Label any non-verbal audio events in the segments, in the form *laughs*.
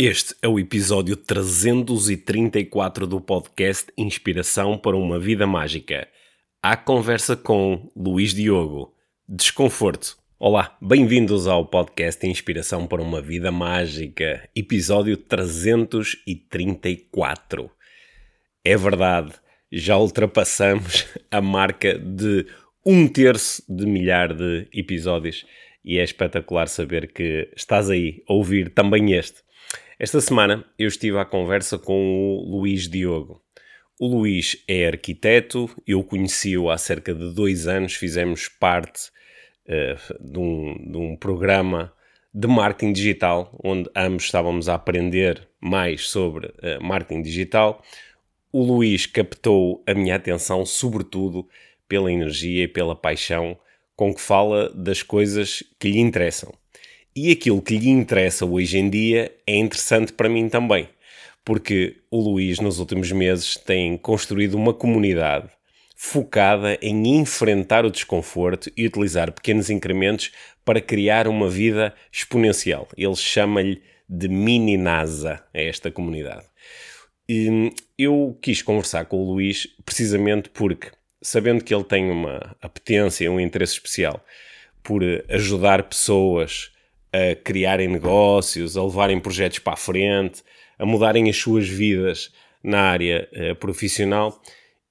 Este é o episódio 334 do podcast Inspiração para uma Vida Mágica. A conversa com Luís Diogo. Desconforto. Olá, bem-vindos ao podcast Inspiração para uma Vida Mágica, episódio 334. É verdade, já ultrapassamos *laughs* a marca de um terço de milhar de episódios e é espetacular saber que estás aí a ouvir também este. Esta semana eu estive à conversa com o Luís Diogo. O Luís é arquiteto, eu conheci-o há cerca de dois anos, fizemos parte uh, de, um, de um programa de marketing digital, onde ambos estávamos a aprender mais sobre uh, marketing digital. O Luís captou a minha atenção, sobretudo pela energia e pela paixão com que fala das coisas que lhe interessam. E aquilo que lhe interessa hoje em dia é interessante para mim também, porque o Luís, nos últimos meses, tem construído uma comunidade focada em enfrentar o desconforto e utilizar pequenos incrementos para criar uma vida exponencial. Ele chama-lhe de mini NASA a esta comunidade. E eu quis conversar com o Luís precisamente porque, sabendo que ele tem uma apetência, um interesse especial por ajudar pessoas a criarem negócios, a levarem projetos para a frente, a mudarem as suas vidas na área uh, profissional,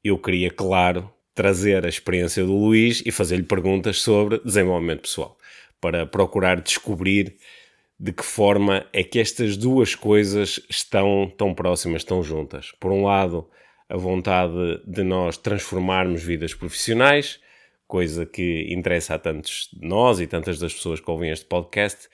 eu queria, claro, trazer a experiência do Luís e fazer-lhe perguntas sobre desenvolvimento pessoal, para procurar descobrir de que forma é que estas duas coisas estão tão próximas, tão juntas. Por um lado, a vontade de nós transformarmos vidas profissionais, coisa que interessa a tantos de nós e tantas das pessoas que ouvem este podcast,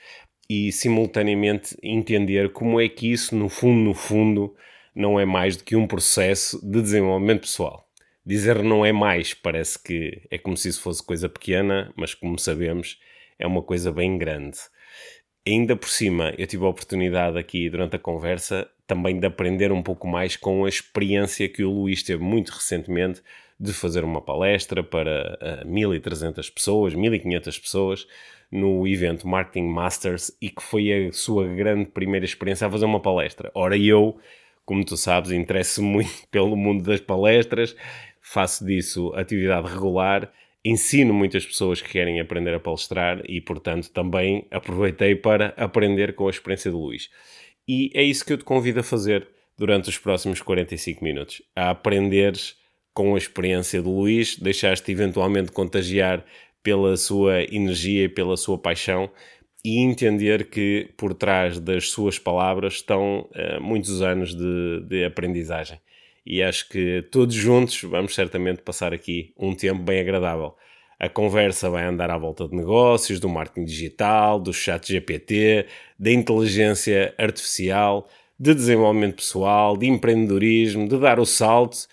e simultaneamente entender como é que isso, no fundo, no fundo, não é mais do que um processo de desenvolvimento pessoal. Dizer não é mais parece que é como se isso fosse coisa pequena, mas como sabemos, é uma coisa bem grande. Ainda por cima, eu tive a oportunidade aqui durante a conversa também de aprender um pouco mais com a experiência que o Luís teve muito recentemente de fazer uma palestra para uh, 1.300 pessoas, 1.500 pessoas, no evento Marketing Masters e que foi a sua grande primeira experiência a fazer uma palestra. Ora, eu, como tu sabes, interesso *laughs* muito pelo mundo das palestras, faço disso atividade regular, ensino muitas pessoas que querem aprender a palestrar e, portanto, também aproveitei para aprender com a experiência do Luís. E é isso que eu te convido a fazer durante os próximos 45 minutos, a aprenderes com a experiência do Luís, deixaste eventualmente contagiar pela sua energia e pela sua paixão e entender que por trás das suas palavras estão uh, muitos anos de, de aprendizagem. E acho que todos juntos vamos certamente passar aqui um tempo bem agradável. A conversa vai andar à volta de negócios, do marketing digital, do chat GPT, da inteligência artificial, de desenvolvimento pessoal, de empreendedorismo, de dar o salto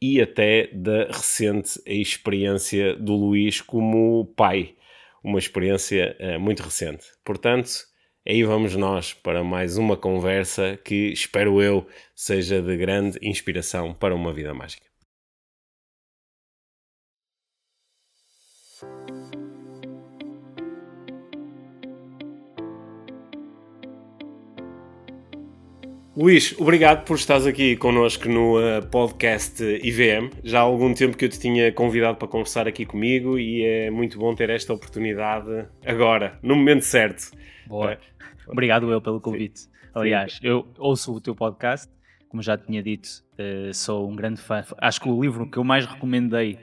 e até da recente experiência do Luís como pai, uma experiência uh, muito recente. Portanto, aí vamos nós para mais uma conversa que espero eu seja de grande inspiração para uma vida mágica. Luís, obrigado por estares aqui connosco no uh, podcast IVM. Já há algum tempo que eu te tinha convidado para conversar aqui comigo e é muito bom ter esta oportunidade agora, no momento certo. Boa. Uh, obrigado eu pelo convite. Sim. Aliás, eu ouço o teu podcast, como já tinha dito, uh, sou um grande fã. Acho que o livro que eu mais recomendei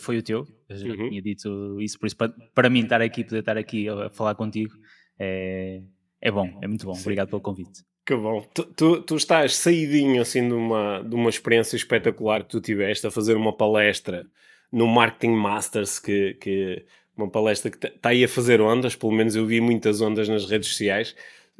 foi o teu. Eu já uhum. tinha dito isso, por isso para, para mim estar aqui, poder estar aqui a falar contigo é, é bom, é muito bom. Sim. Obrigado pelo convite. Que bom. Tu, tu, tu, estás saídinho assim de uma, de uma experiência espetacular que tu tiveste a fazer uma palestra no Marketing Masters, que, que uma palestra que está aí a fazer ondas, pelo menos eu vi muitas ondas nas redes sociais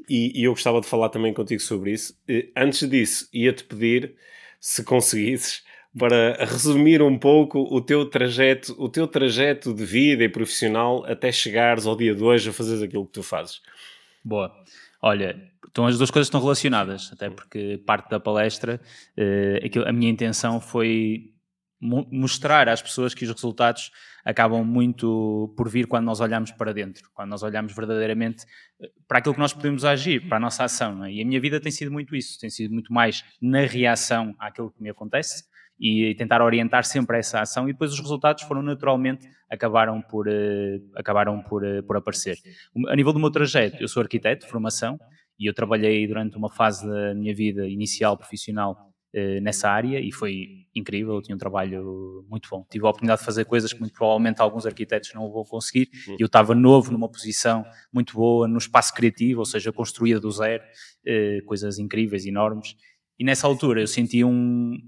e, e eu gostava de falar também contigo sobre isso. Antes disso, ia-te pedir, se conseguisses, para resumir um pouco o teu trajeto, o teu trajeto de vida e profissional até chegares ao dia de hoje a fazeres aquilo que tu fazes. Boa. Olha, então as duas coisas estão relacionadas, até porque parte da palestra, uh, aquilo, a minha intenção foi mostrar às pessoas que os resultados acabam muito por vir quando nós olhamos para dentro, quando nós olhamos verdadeiramente eh, para aquilo que nós podemos agir, para a nossa ação. É? E a minha vida tem sido muito isso, tem sido muito mais na reação àquilo que me acontece e tentar orientar sempre essa ação e depois os resultados foram naturalmente acabaram por uh, acabaram por, uh, por aparecer. A nível do meu trajeto, eu sou arquiteto de formação e eu trabalhei durante uma fase da minha vida inicial profissional eh, nessa área e foi incrível, eu tinha um trabalho muito bom. Tive a oportunidade de fazer coisas que muito provavelmente alguns arquitetos não vão conseguir. Uhum. Eu estava novo, numa posição muito boa, no espaço criativo, ou seja, construía do zero, eh, coisas incríveis, enormes. E nessa altura eu senti um,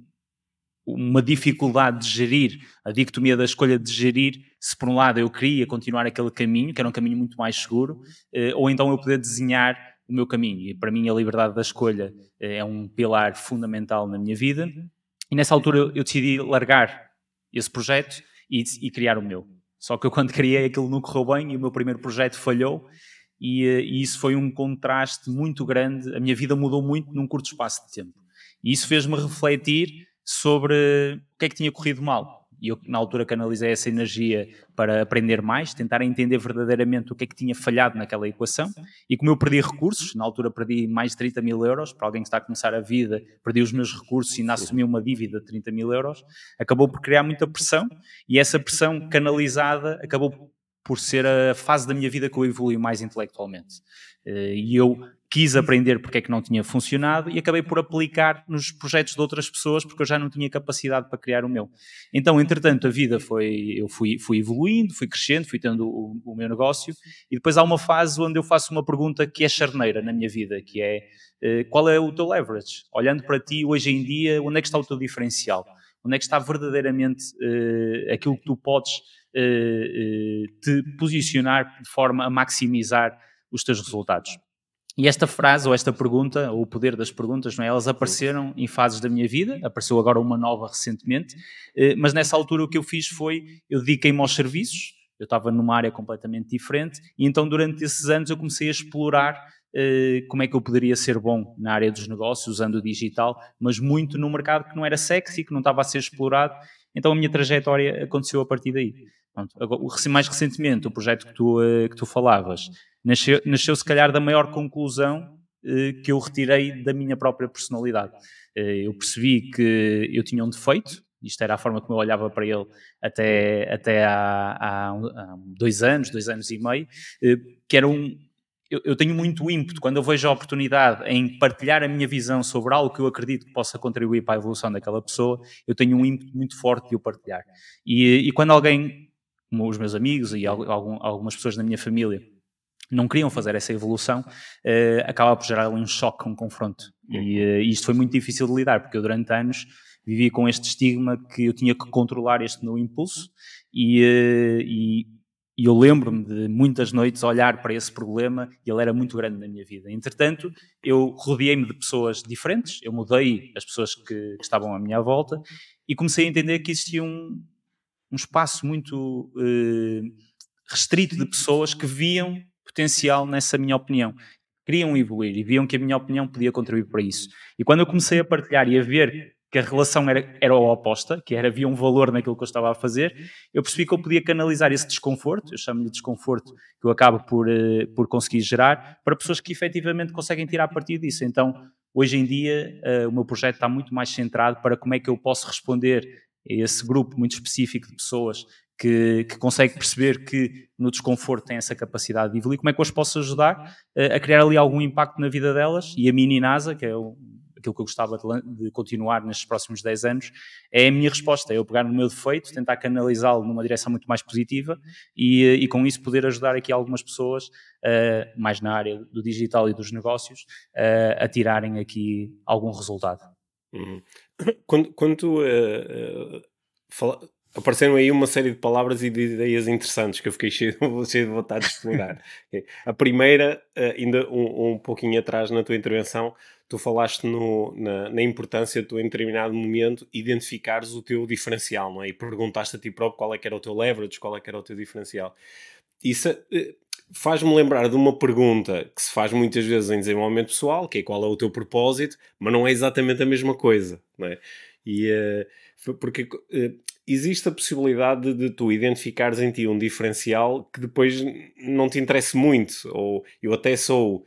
uma dificuldade de gerir, a dicotomia da escolha de gerir, se por um lado eu queria continuar aquele caminho, que era um caminho muito mais seguro, eh, ou então eu poder desenhar o meu caminho. E para mim a liberdade da escolha eh, é um pilar fundamental na minha vida. E nessa altura eu, decidi largar esse projeto e, e, criar o meu. Só que eu quando criei aquilo não correu bem e o meu primeiro projeto falhou. E, eh, e isso foi um contraste muito grande. A minha vida mudou muito num curto espaço de tempo. E isso fez-me refletir sobre o que é que tinha corrido mal. E eu na altura canalizei essa energia para aprender mais, tentar entender verdadeiramente o que é que tinha falhado naquela equação. E como eu perdi recursos, na altura perdi mais de 30 mil euros, para alguém que está a começar a vida, perdi os meus recursos e ainda assumi uma dívida de 30 mil euros, acabou por criar muita pressão. E essa pressão canalizada acabou por ser a fase da minha vida que eu evolui mais intelectualmente. Eh, e eu quis aprender porque é que não tinha funcionado e acabei por aplicar nos projetos de outras pessoas porque eu já não tinha capacidade para criar o meu. Então, entretanto, a vida foi, eu fui, fui evoluindo, fui crescendo, fui tendo o, o meu negócio e depois há uma fase onde eu faço uma pergunta que é charneira na minha vida, que é uh, qual é o teu leverage? Olhando para ti hoje em dia, onde é que está o teu diferencial? Onde é que está verdadeiramente uh, aquilo que tu podes uh, te posicionar de forma a maximizar os teus resultados? E esta frase ou esta pergunta, ou o poder das perguntas, não é? elas apareceram em fases da minha vida, apareceu agora uma nova recentemente, eh, mas nessa altura o que eu fiz foi, eu dediquei-me aos serviços, eu estava numa área completamente diferente, e então durante esses anos eu comecei a explorar uh, como é que eu poderia ser bom na área dos negócios, usando o digital, mas muito num mercado que não era sexy, que não estava a ser explorado, então a minha trajetória aconteceu a partir daí. Pronto, mais recentemente, o projeto que tu, uh, que tu falavas, nasceu, nasceu se calhar da maior conclusão eh, que eu retirei da minha própria personalidade. Eh, eu percebi que eu tinha um defeito, isto era a forma como eu olhava para ele até, até há, há, dois anos, dois anos e meio, eh, que era um, eu, eu, tenho muito ímpeto quando eu vejo a oportunidade em partilhar a minha visão sobre algo que eu acredito que possa contribuir para a evolução daquela pessoa, eu tenho um ímpeto muito forte de o partilhar. E, e quando alguém, os meus amigos e algum, algumas pessoas da minha família, não queriam fazer essa evolução, uh, acaba por gerar ali um choque, um confronto. E uh, isto foi muito difícil de lidar, porque eu durante anos vivi com este estigma que eu tinha que controlar este meu impulso e, uh, e, e eu lembro-me de muitas noites olhar para esse problema e ele era muito grande na minha vida. Entretanto, eu rodeei-me de pessoas diferentes, eu mudei as pessoas que, que, estavam à minha volta e comecei a entender que existia um, um espaço muito restrito de pessoas que viam potencial nessa minha opinião. Queriam evoluir e viam que a minha opinião podia contribuir para isso. E quando eu comecei a partilhar e a ver que a relação era, era oposta, que era, havia um valor naquilo que eu estava a fazer, eu percebi que eu podia canalizar esse desconforto, eu chamo-lhe desconforto, que eu acabo por, uh, por conseguir gerar, para pessoas que efetivamente conseguem tirar partido disso. Então, hoje em dia, uh, o meu projeto está muito mais centrado para como é que eu posso responder a esse grupo muito específico de pessoas que, que, consegue perceber que no desconforto tem essa capacidade de evoluir, como é que eu as posso ajudar a, a criar ali algum impacto na vida delas? E a Mini NASA, que é o, aquilo que eu gostava de, de, continuar nestes próximos 10 anos, é a minha resposta, é eu pegar no meu defeito, tentar canalizá-lo numa direção muito mais positiva e, e, com isso poder ajudar aqui algumas pessoas, uh, mais na área do digital e dos negócios, uh, a tirarem aqui algum resultado. Uhum. *coughs* Quando, quando tu uh, fala, apareceram aí uma série de palavras e de ideias interessantes que eu fiquei *laughs* cheio, cheio de vontade de explorar. *laughs* a primeira, eh, ainda um, um pouquinho atrás na tua intervenção, tu falaste no, na, na, importância de tu, em determinado momento, identificares o teu diferencial, não é? E perguntaste a ti próprio qual é que era o teu leverage, qual é que era o teu diferencial. Isso eh, faz-me lembrar de uma pergunta que se faz muitas vezes em desenvolvimento pessoal, que é qual é o teu propósito, mas não é exatamente a mesma coisa, não é? E, uh, porque uh, existe a possibilidade de, de, tu identificares em ti um diferencial que depois não te interesse muito, ou eu até sou,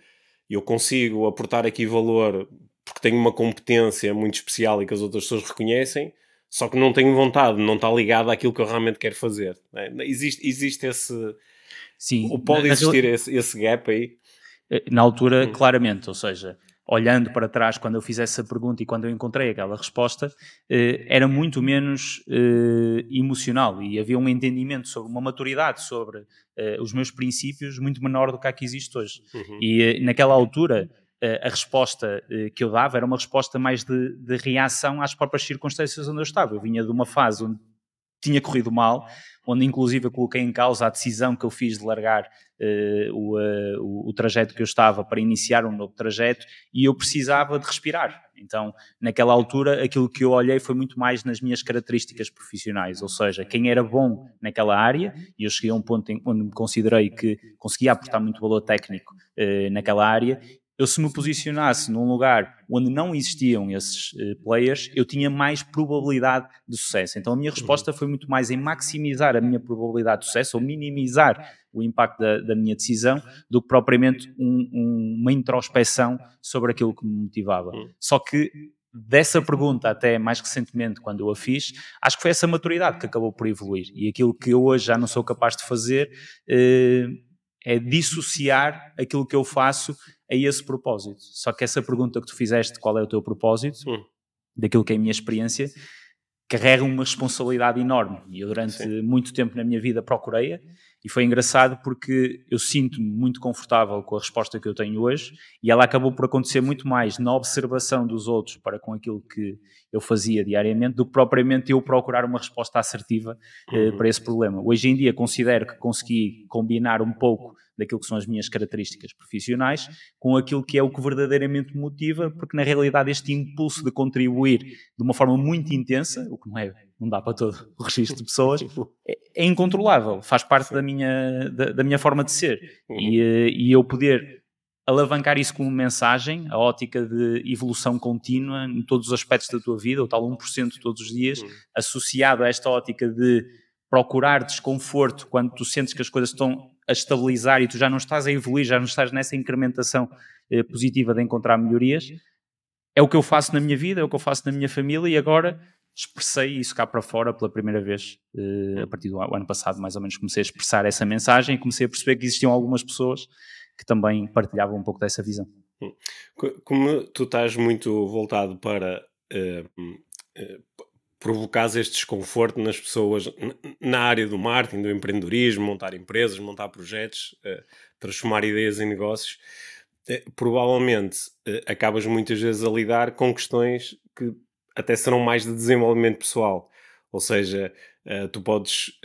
eu consigo aportar aqui valor porque tenho uma competência muito especial e que as outras pessoas reconhecem, só que não tenho vontade, não está ligado àquilo que eu realmente quero fazer. É? Existe, existe esse. Sim, ou pode existir eu... esse, esse gap aí? Eh, na altura, hum. claramente, ou seja, olhando para trás quando eu fiz essa pergunta e quando eu encontrei aquela resposta, eh, era muito menos eh, emocional e havia um entendimento sobre uma maturidade sobre eh, os meus princípios muito menor do que a que existe hoje. Uhum. E eh, naquela altura eh, a resposta que eu dava era uma resposta mais de, de reação às próprias circunstâncias onde eu estava. Eu vinha de uma fase onde tinha corrido mal, onde inclusive eu coloquei em causa a decisão que eu fiz de largar uh, o, uh, o, o, trajeto que eu estava para iniciar um novo trajeto e eu precisava de respirar. Então, naquela altura, aquilo que eu olhei foi muito mais nas minhas características profissionais, ou seja, quem era bom naquela área, e eu cheguei a um ponto em onde me considerei que conseguia aportar muito valor técnico uh, naquela área, eu se me posicionasse num lugar onde não existiam esses uh, players, eu tinha mais probabilidade de sucesso. Então a minha resposta foi muito mais em maximizar a minha probabilidade de sucesso ou minimizar o impacto da, da minha decisão do que propriamente um, um, uma introspeção sobre aquilo que me motivava. Só que dessa pergunta até mais recentemente, quando eu a fiz, acho que foi essa maturidade que acabou por evoluir. E aquilo que eu hoje já não sou capaz de fazer uh, é dissociar aquilo que eu faço a esse propósito. Só que essa pergunta que tu fizeste, qual é o teu propósito, hum. daquilo que é a minha experiência, carrega uma responsabilidade enorme. E eu, durante Sim. muito tempo na minha vida, procurei-a. E foi engraçado porque eu sinto-me muito confortável com a resposta que eu tenho hoje e ela acabou por acontecer muito mais na observação dos outros para com aquilo que eu fazia diariamente do que propriamente eu procurar uma resposta assertiva eh, uhum. para esse problema. Hoje em dia considero que consegui combinar um pouco daquilo que são as minhas características profissionais com aquilo que é o que verdadeiramente me motiva, porque na realidade este impulso de contribuir de uma forma muito intensa, o que não é não dá para todo o registro de pessoas, é, é incontrolável, faz parte da minha, da, da minha forma de ser. Uhum. E, eh, e eu poder alavancar isso como mensagem, a ótica de evolução contínua em todos os aspectos da tua vida, o tal 1% todos os dias, associado a esta ótica de procurar desconforto quando tu sentes que as coisas estão a estabilizar e tu já não estás a evoluir, já não estás nessa incrementação eh, positiva de encontrar melhorias, é o que eu faço na minha vida, é o que eu faço na minha família e agora expressei isso cá para fora pela primeira vez eh, a partir do ano passado, mais ou menos comecei a expressar essa mensagem e comecei a perceber que existiam algumas pessoas que também partilhavam um pouco dessa visão. Hum. Como tu estás muito voltado para uh, uh, provocar este desconforto nas pessoas na área do marketing, do empreendedorismo, montar empresas, montar projetos, uh, transformar ideias em negócios, provavelmente acabas muitas vezes a lidar com questões que até serão mais de desenvolvimento pessoal. Ou seja, tu podes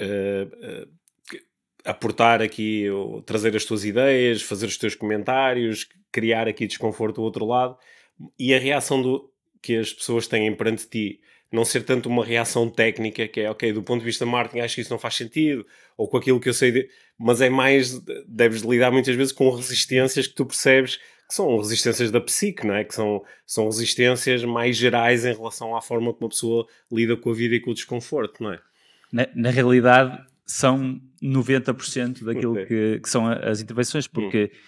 aportar aqui, trazer as tuas ideias, fazer os teus comentários, criar aqui desconforto do outro lado e a reação do, que as pessoas têm perante ti não ser tanto uma reação técnica que é ok, do ponto de vista de marketing acho que isso não faz sentido, ou com aquilo que eu sei, de, mas é mais, deves lidar muitas vezes com resistências que tu percebes que são resistências da psique, não é? Que são, são resistências mais gerais em relação à forma como uma pessoa lida com a vida e com o desconforto, não é? Na, na realidade, são 90% daquilo okay. que, que, são as intervenções, porque hum.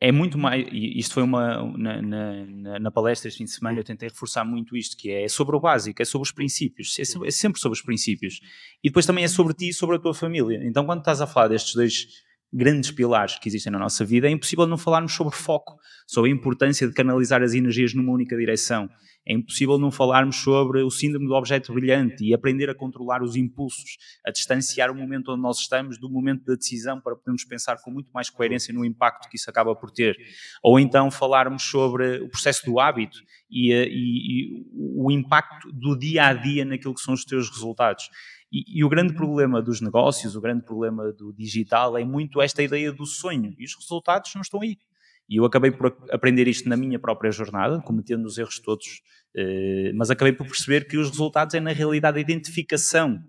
É muito mais. E isto foi uma. Na, na, na, palestra este fim de semana, eu tentei reforçar muito isto, que é sobre o básico, é sobre os princípios, é, é sempre sobre os princípios. E depois também é sobre ti e sobre a tua família. Então, quando estás a falar destes dois grandes pilares que existem na nossa vida, é impossível não falarmos sobre foco, sobre a importância de canalizar as energias numa única direção. É impossível não falarmos sobre o síndrome do objeto brilhante e aprender a controlar os impulsos, a distanciar o momento onde nós estamos do momento da decisão para podermos pensar com muito mais coerência no impacto que isso acaba por ter. Ou então falarmos sobre o processo do hábito e, e, e o impacto do dia a dia naquilo que são os teus resultados. E, e, o grande problema dos negócios, o grande problema do digital é muito esta ideia do sonho e os resultados não estão aí. E eu acabei por aprender isto na minha própria jornada, cometendo os erros todos, eh, mas acabei por perceber que os resultados é na realidade a identificação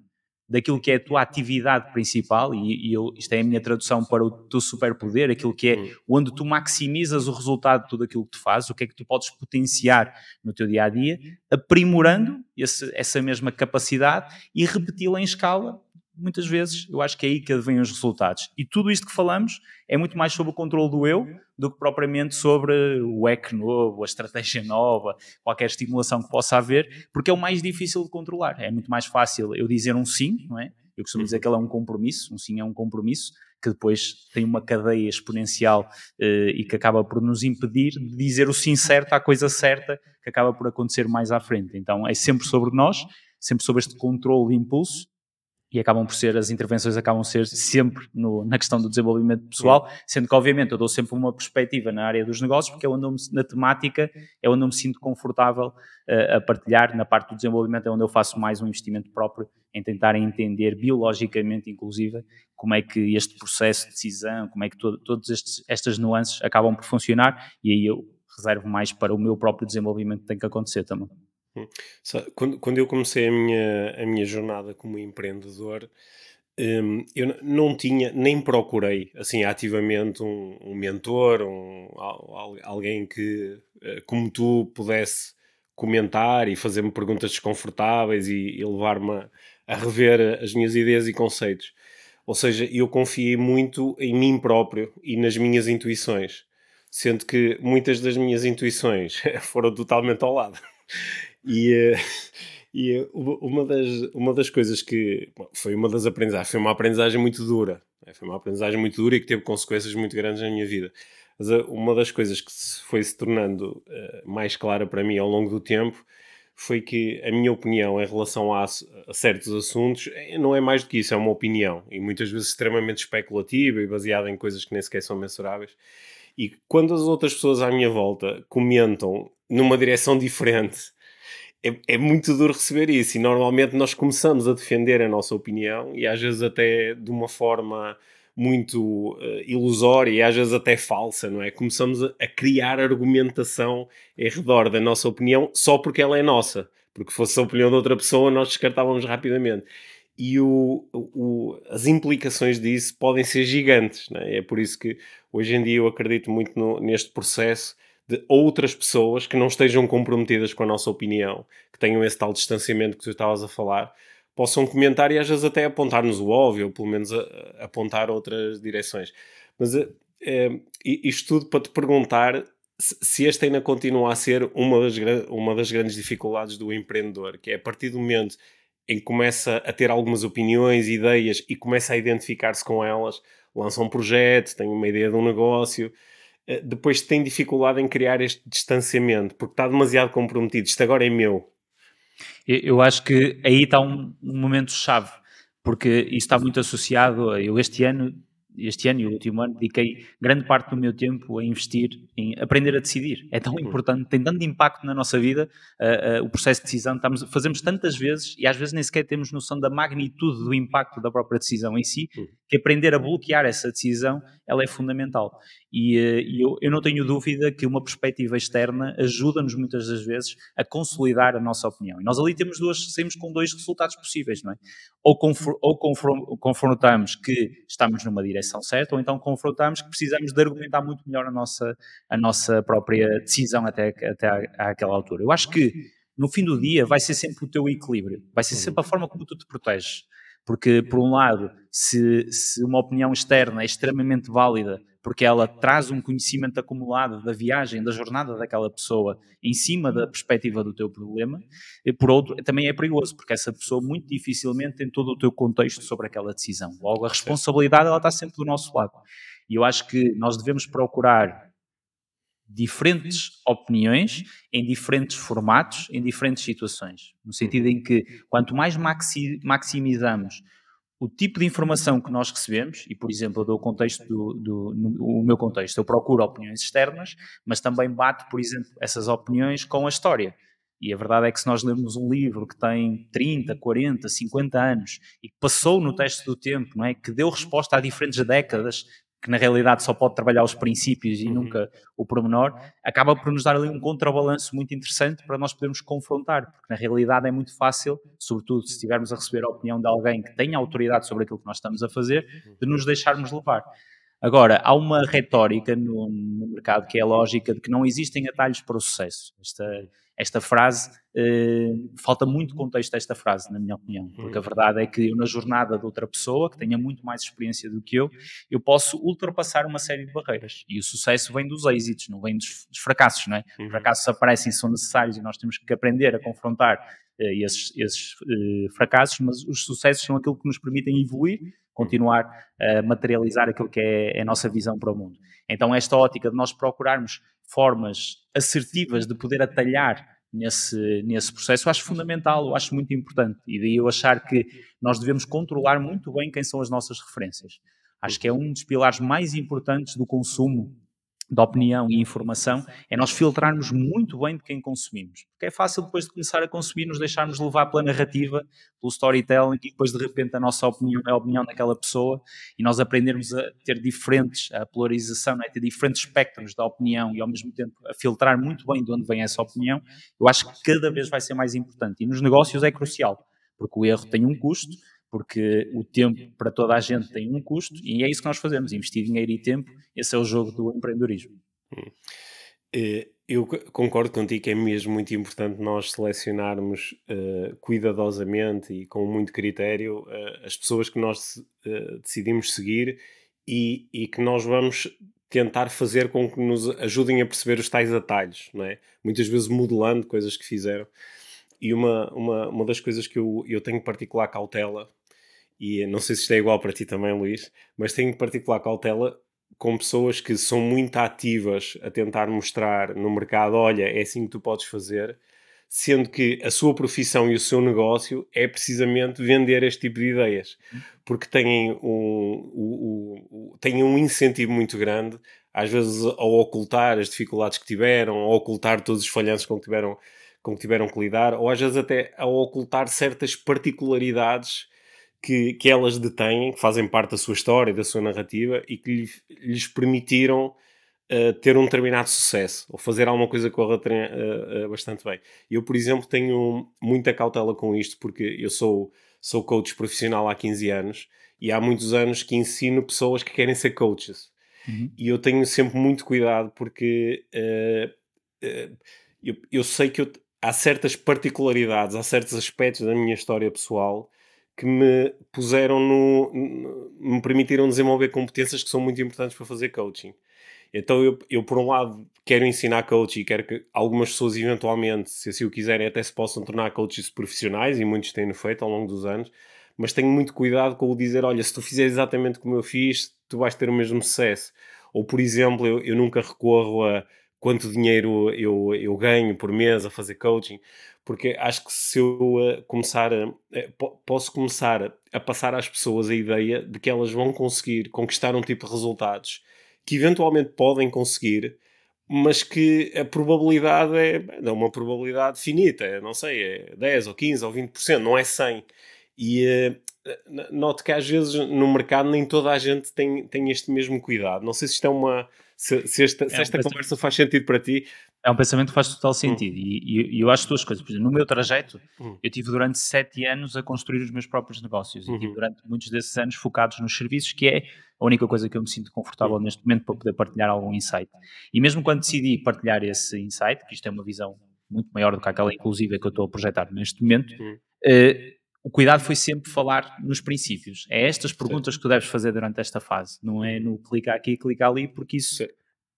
daquilo que é a tua atividade principal, e, e eu, isto é a minha tradução para o teu superpoder, aquilo que é hum. onde tu maximizas o resultado de tudo aquilo que tu fazes, o que é que tu podes potenciar no teu dia a dia, aprimorando esse, essa mesma capacidade e repeti-la em escala muitas vezes eu acho que é aí que vêm os resultados. E tudo isto que falamos é muito mais sobre o controle do eu do que propriamente sobre o EC novo, a estratégia nova, qualquer estimulação que possa haver, porque é o mais difícil de controlar. É muito mais fácil eu dizer um sim, não é? Eu costumo dizer que ele é um compromisso, um sim é um compromisso, que depois tem uma cadeia exponencial eh, e que acaba por nos impedir de dizer o sim certo à coisa certa, que acaba por acontecer mais à frente. Então é sempre sobre nós, sempre sobre este controle de impulso e acabam por ser, as intervenções acabam por ser sempre no, na questão do desenvolvimento pessoal, sendo que obviamente eu dou sempre uma perspectiva na área dos negócios, porque é onde eu me, na temática é onde eu me sinto confortável uh, a partilhar, na parte do desenvolvimento é onde eu faço mais um investimento próprio em tentar entender biologicamente, inclusive, como é que este processo de decisão, como é que to, todas estas nuances acabam por funcionar e aí eu reservo mais para o meu próprio desenvolvimento que tem que acontecer também. Quando, quando eu comecei a minha, a minha jornada como empreendedor, um, eu não tinha, nem procurei assim ativamente um, um mentor, um, alguém que, eh, como tu, pudesse comentar e fazer-me perguntas desconfortáveis e, e levar-me a, a rever as minhas ideias e conceitos. Ou seja, eu confiei muito em mim próprio e nas minhas intuições, sendo que muitas das minhas intuições *laughs* foram totalmente ao lado. E, eh, *laughs* e uma, das, uma das coisas que foi uma das aprendizagens, foi uma aprendizagem muito dura. Né? Foi uma aprendizagem muito dura e que teve consequências muito grandes na minha vida. Mas eh, uma das coisas que foi se tornando uh, mais clara para mim ao longo do tempo foi que a minha opinião em relação a, a, certos assuntos não é mais do que isso, é uma opinião e muitas vezes extremamente especulativa e baseada em coisas que nem sequer são mensuráveis. E quando as outras pessoas à minha volta comentam numa direção diferente é, é, muito duro receber isso e normalmente nós começamos a defender a nossa opinião e às vezes até de uma forma muito uh, ilusória e às vezes até falsa, não é? Começamos a, a, criar argumentação em redor da nossa opinião só porque ela é nossa, porque fosse a opinião de outra pessoa nós descartávamos rapidamente. E o, o, as implicações disso podem ser gigantes, não é? é por isso que hoje em dia eu acredito muito no, neste processo de outras pessoas que não estejam comprometidas com a nossa opinião, que tenham esse tal distanciamento que tu estavas a falar, possam comentar e às vezes até apontar-nos o óbvio, ou pelo menos a, a apontar outras direções. Mas é, isto tudo para te perguntar se esta ainda continua a ser uma das, uma das grandes dificuldades do empreendedor, que é a partir do momento em que começa a ter algumas opiniões, ideias e começa a identificar-se com elas, lança um projeto, tem uma ideia de um negócio, depois tem dificuldade em criar este distanciamento, porque está demasiado comprometido. Isto agora é meu. Eu acho que aí está um, um momento chave, porque isso está muito associado. Eu este ano este ano e o último ano, dediquei grande parte do meu tempo a investir em aprender a decidir. É tão importante, tem tanto impacto na nossa vida uh, uh, o processo de decisão. Estamos, fazemos tantas vezes e às vezes nem sequer temos noção da magnitude do impacto da própria decisão em si, que aprender a bloquear essa decisão ela é fundamental. E, uh, e eu, eu, não tenho dúvida que uma perspectiva externa ajuda-nos muitas das vezes a consolidar a nossa opinião. E nós ali temos duas, saímos com dois resultados possíveis, não é? Ou, confr ou confrontamos que estamos numa direção certa, ou então confrontamos que precisamos de argumentar muito melhor a nossa, a nossa própria decisão até, até à, àquela altura. Eu acho que no fim do dia vai ser sempre o teu equilíbrio, vai ser sempre a forma como tu te proteges. Porque, por um lado, se, se uma opinião externa é extremamente válida porque ela traz um conhecimento acumulado da viagem, da jornada daquela pessoa em cima da perspectiva do teu problema, e por outro, também é perigoso, porque essa pessoa muito dificilmente tem todo o teu contexto sobre aquela decisão. Logo, a responsabilidade ela está sempre do nosso lado. E eu acho que nós devemos procurar diferentes opiniões em diferentes formatos, em diferentes situações. No sentido em que, quanto mais maximizamos o tipo de informação que nós recebemos, e por exemplo, eu dou o contexto do, do no, o meu contexto, eu procuro opiniões externas, mas também bato, por exemplo, essas opiniões com a história. E a verdade é que se nós lermos um livro que tem 30, 40, 50 anos e que passou no teste do tempo, não é? que deu resposta a diferentes décadas, que na realidade só pode trabalhar os princípios e uhum. nunca o pormenor, acaba por nos dar ali um contrabalanço muito interessante para nós podermos confrontar, porque na realidade é muito fácil, sobretudo se estivermos a receber a opinião de alguém que tenha autoridade sobre aquilo que nós estamos a fazer, de nos deixarmos levar. Agora, há uma retórica no, no mercado que é a lógica de que não existem atalhos para o sucesso. Esta, esta frase, eh, falta muito contexto a esta frase, na minha opinião, porque a verdade é que eu, na jornada de outra pessoa, que tenha muito mais experiência do que eu, eu posso ultrapassar uma série de barreiras. E o sucesso vem dos êxitos, não vem dos, dos fracassos, não é? Os uhum. fracassos aparecem, são necessários e nós temos que aprender a confrontar eh, esses, esses eh, fracassos, mas os sucessos são aquilo que nos permitem evoluir, continuar a materializar aquilo que é, é a nossa visão para o mundo. Então, esta ótica de nós procurarmos formas assertivas de poder atalhar nesse, nesse processo, eu acho fundamental, eu acho muito importante. E daí eu achar que nós devemos controlar muito bem quem são as nossas referências. Acho que é um dos pilares mais importantes do consumo de opinião e informação é nós filtrarmos muito bem de quem consumimos. Porque é fácil depois de começar a consumir nos deixarmos levar pela narrativa, pelo storytelling e depois de repente a nossa opinião é a opinião daquela pessoa e nós aprendermos a ter diferentes, a polarização, é? ter diferentes espectros da opinião e ao mesmo tempo a filtrar muito bem de onde vem essa opinião, eu acho que cada vez vai ser mais importante. E nos negócios é crucial, porque o erro tem um custo, porque o tempo para toda a gente tem um custo e é isso que nós fazemos, investir dinheiro e tempo, esse é o jogo do empreendedorismo. Hum. Eh, eu concordo contigo que é mesmo muito importante nós selecionarmos uh, cuidadosamente e com muito critério uh, as pessoas que nós uh, decidimos seguir e, e, que nós vamos tentar fazer com que nos ajudem a perceber os tais atalhos, não é? Muitas vezes modelando coisas que fizeram. E uma, uma, uma das coisas que eu, eu tenho particular cautela e não sei se isto é igual para ti também, Luís, mas tenho particular cautela com pessoas que são muito ativas a tentar mostrar no mercado: olha, é assim que tu podes fazer, sendo que a sua profissão e o seu negócio é precisamente vender este tipo de ideias, porque têm um, um, um, têm um incentivo muito grande, às vezes ao ocultar as dificuldades que tiveram, ao ocultar todos os falhanços com que tiveram, com que, tiveram que lidar, ou às vezes até ao ocultar certas particularidades que, que elas detêm, que fazem parte da sua história, da sua narrativa e que lhes, lhes permitiram uh, ter um determinado sucesso ou fazer alguma coisa que corra uh, uh, bastante bem. Eu, por exemplo, tenho muita cautela com isto porque eu sou, sou coach profissional há 15 anos e há muitos anos que ensino pessoas que querem ser coaches. Uhum. E eu tenho sempre muito cuidado porque eu, eu sei que eu, há certas particularidades, há certos aspectos da minha história pessoal que me puseram no, me permitiram desenvolver competências que são muito importantes para fazer coaching. Então eu, eu por um lado quero ensinar coaching quero que algumas pessoas eventualmente, se assim o quiserem, até se possam tornar coaches profissionais e muitos têm feito ao longo dos anos, mas tenho muito cuidado com o dizer, olha, se tu fizeres exatamente como eu fiz, tu vais ter o mesmo sucesso. Ou por exemplo, eu, eu nunca recorro a quanto dinheiro eu, eu ganho por mês a fazer coaching, porque acho que se eu uh, começar a, uh, posso começar a passar às pessoas a ideia de que elas vão conseguir conquistar um tipo de resultados que eventualmente podem conseguir, mas que a probabilidade é, é uma probabilidade finita, é, não sei, é 10 ou 15 ou 20%, não é 100. E uh, noto que às vezes no mercado nem toda a gente tem, tem este mesmo cuidado. Não sei se isto é uma se, se esta, é se esta um conversa faz sentido para ti. É um pensamento que faz total hum. sentido. Hum. E, e, eu acho duas coisas. Por exemplo, no meu trajeto, hum. eu tive durante sete anos a construir os meus próprios negócios. E tive uhum. durante muitos desses anos focados nos serviços, que é a única coisa que eu me sinto confortável uhum. neste momento para poder partilhar algum insight. E mesmo quando decidi partilhar esse insight, que isto é uma visão muito maior do que aquela inclusiva que eu estou a projetar neste momento, uhum. uh, o cuidado foi sempre falar nos princípios. É estas perguntas que tu deves fazer durante esta fase, não é no clicar aqui, clicar ali, porque isso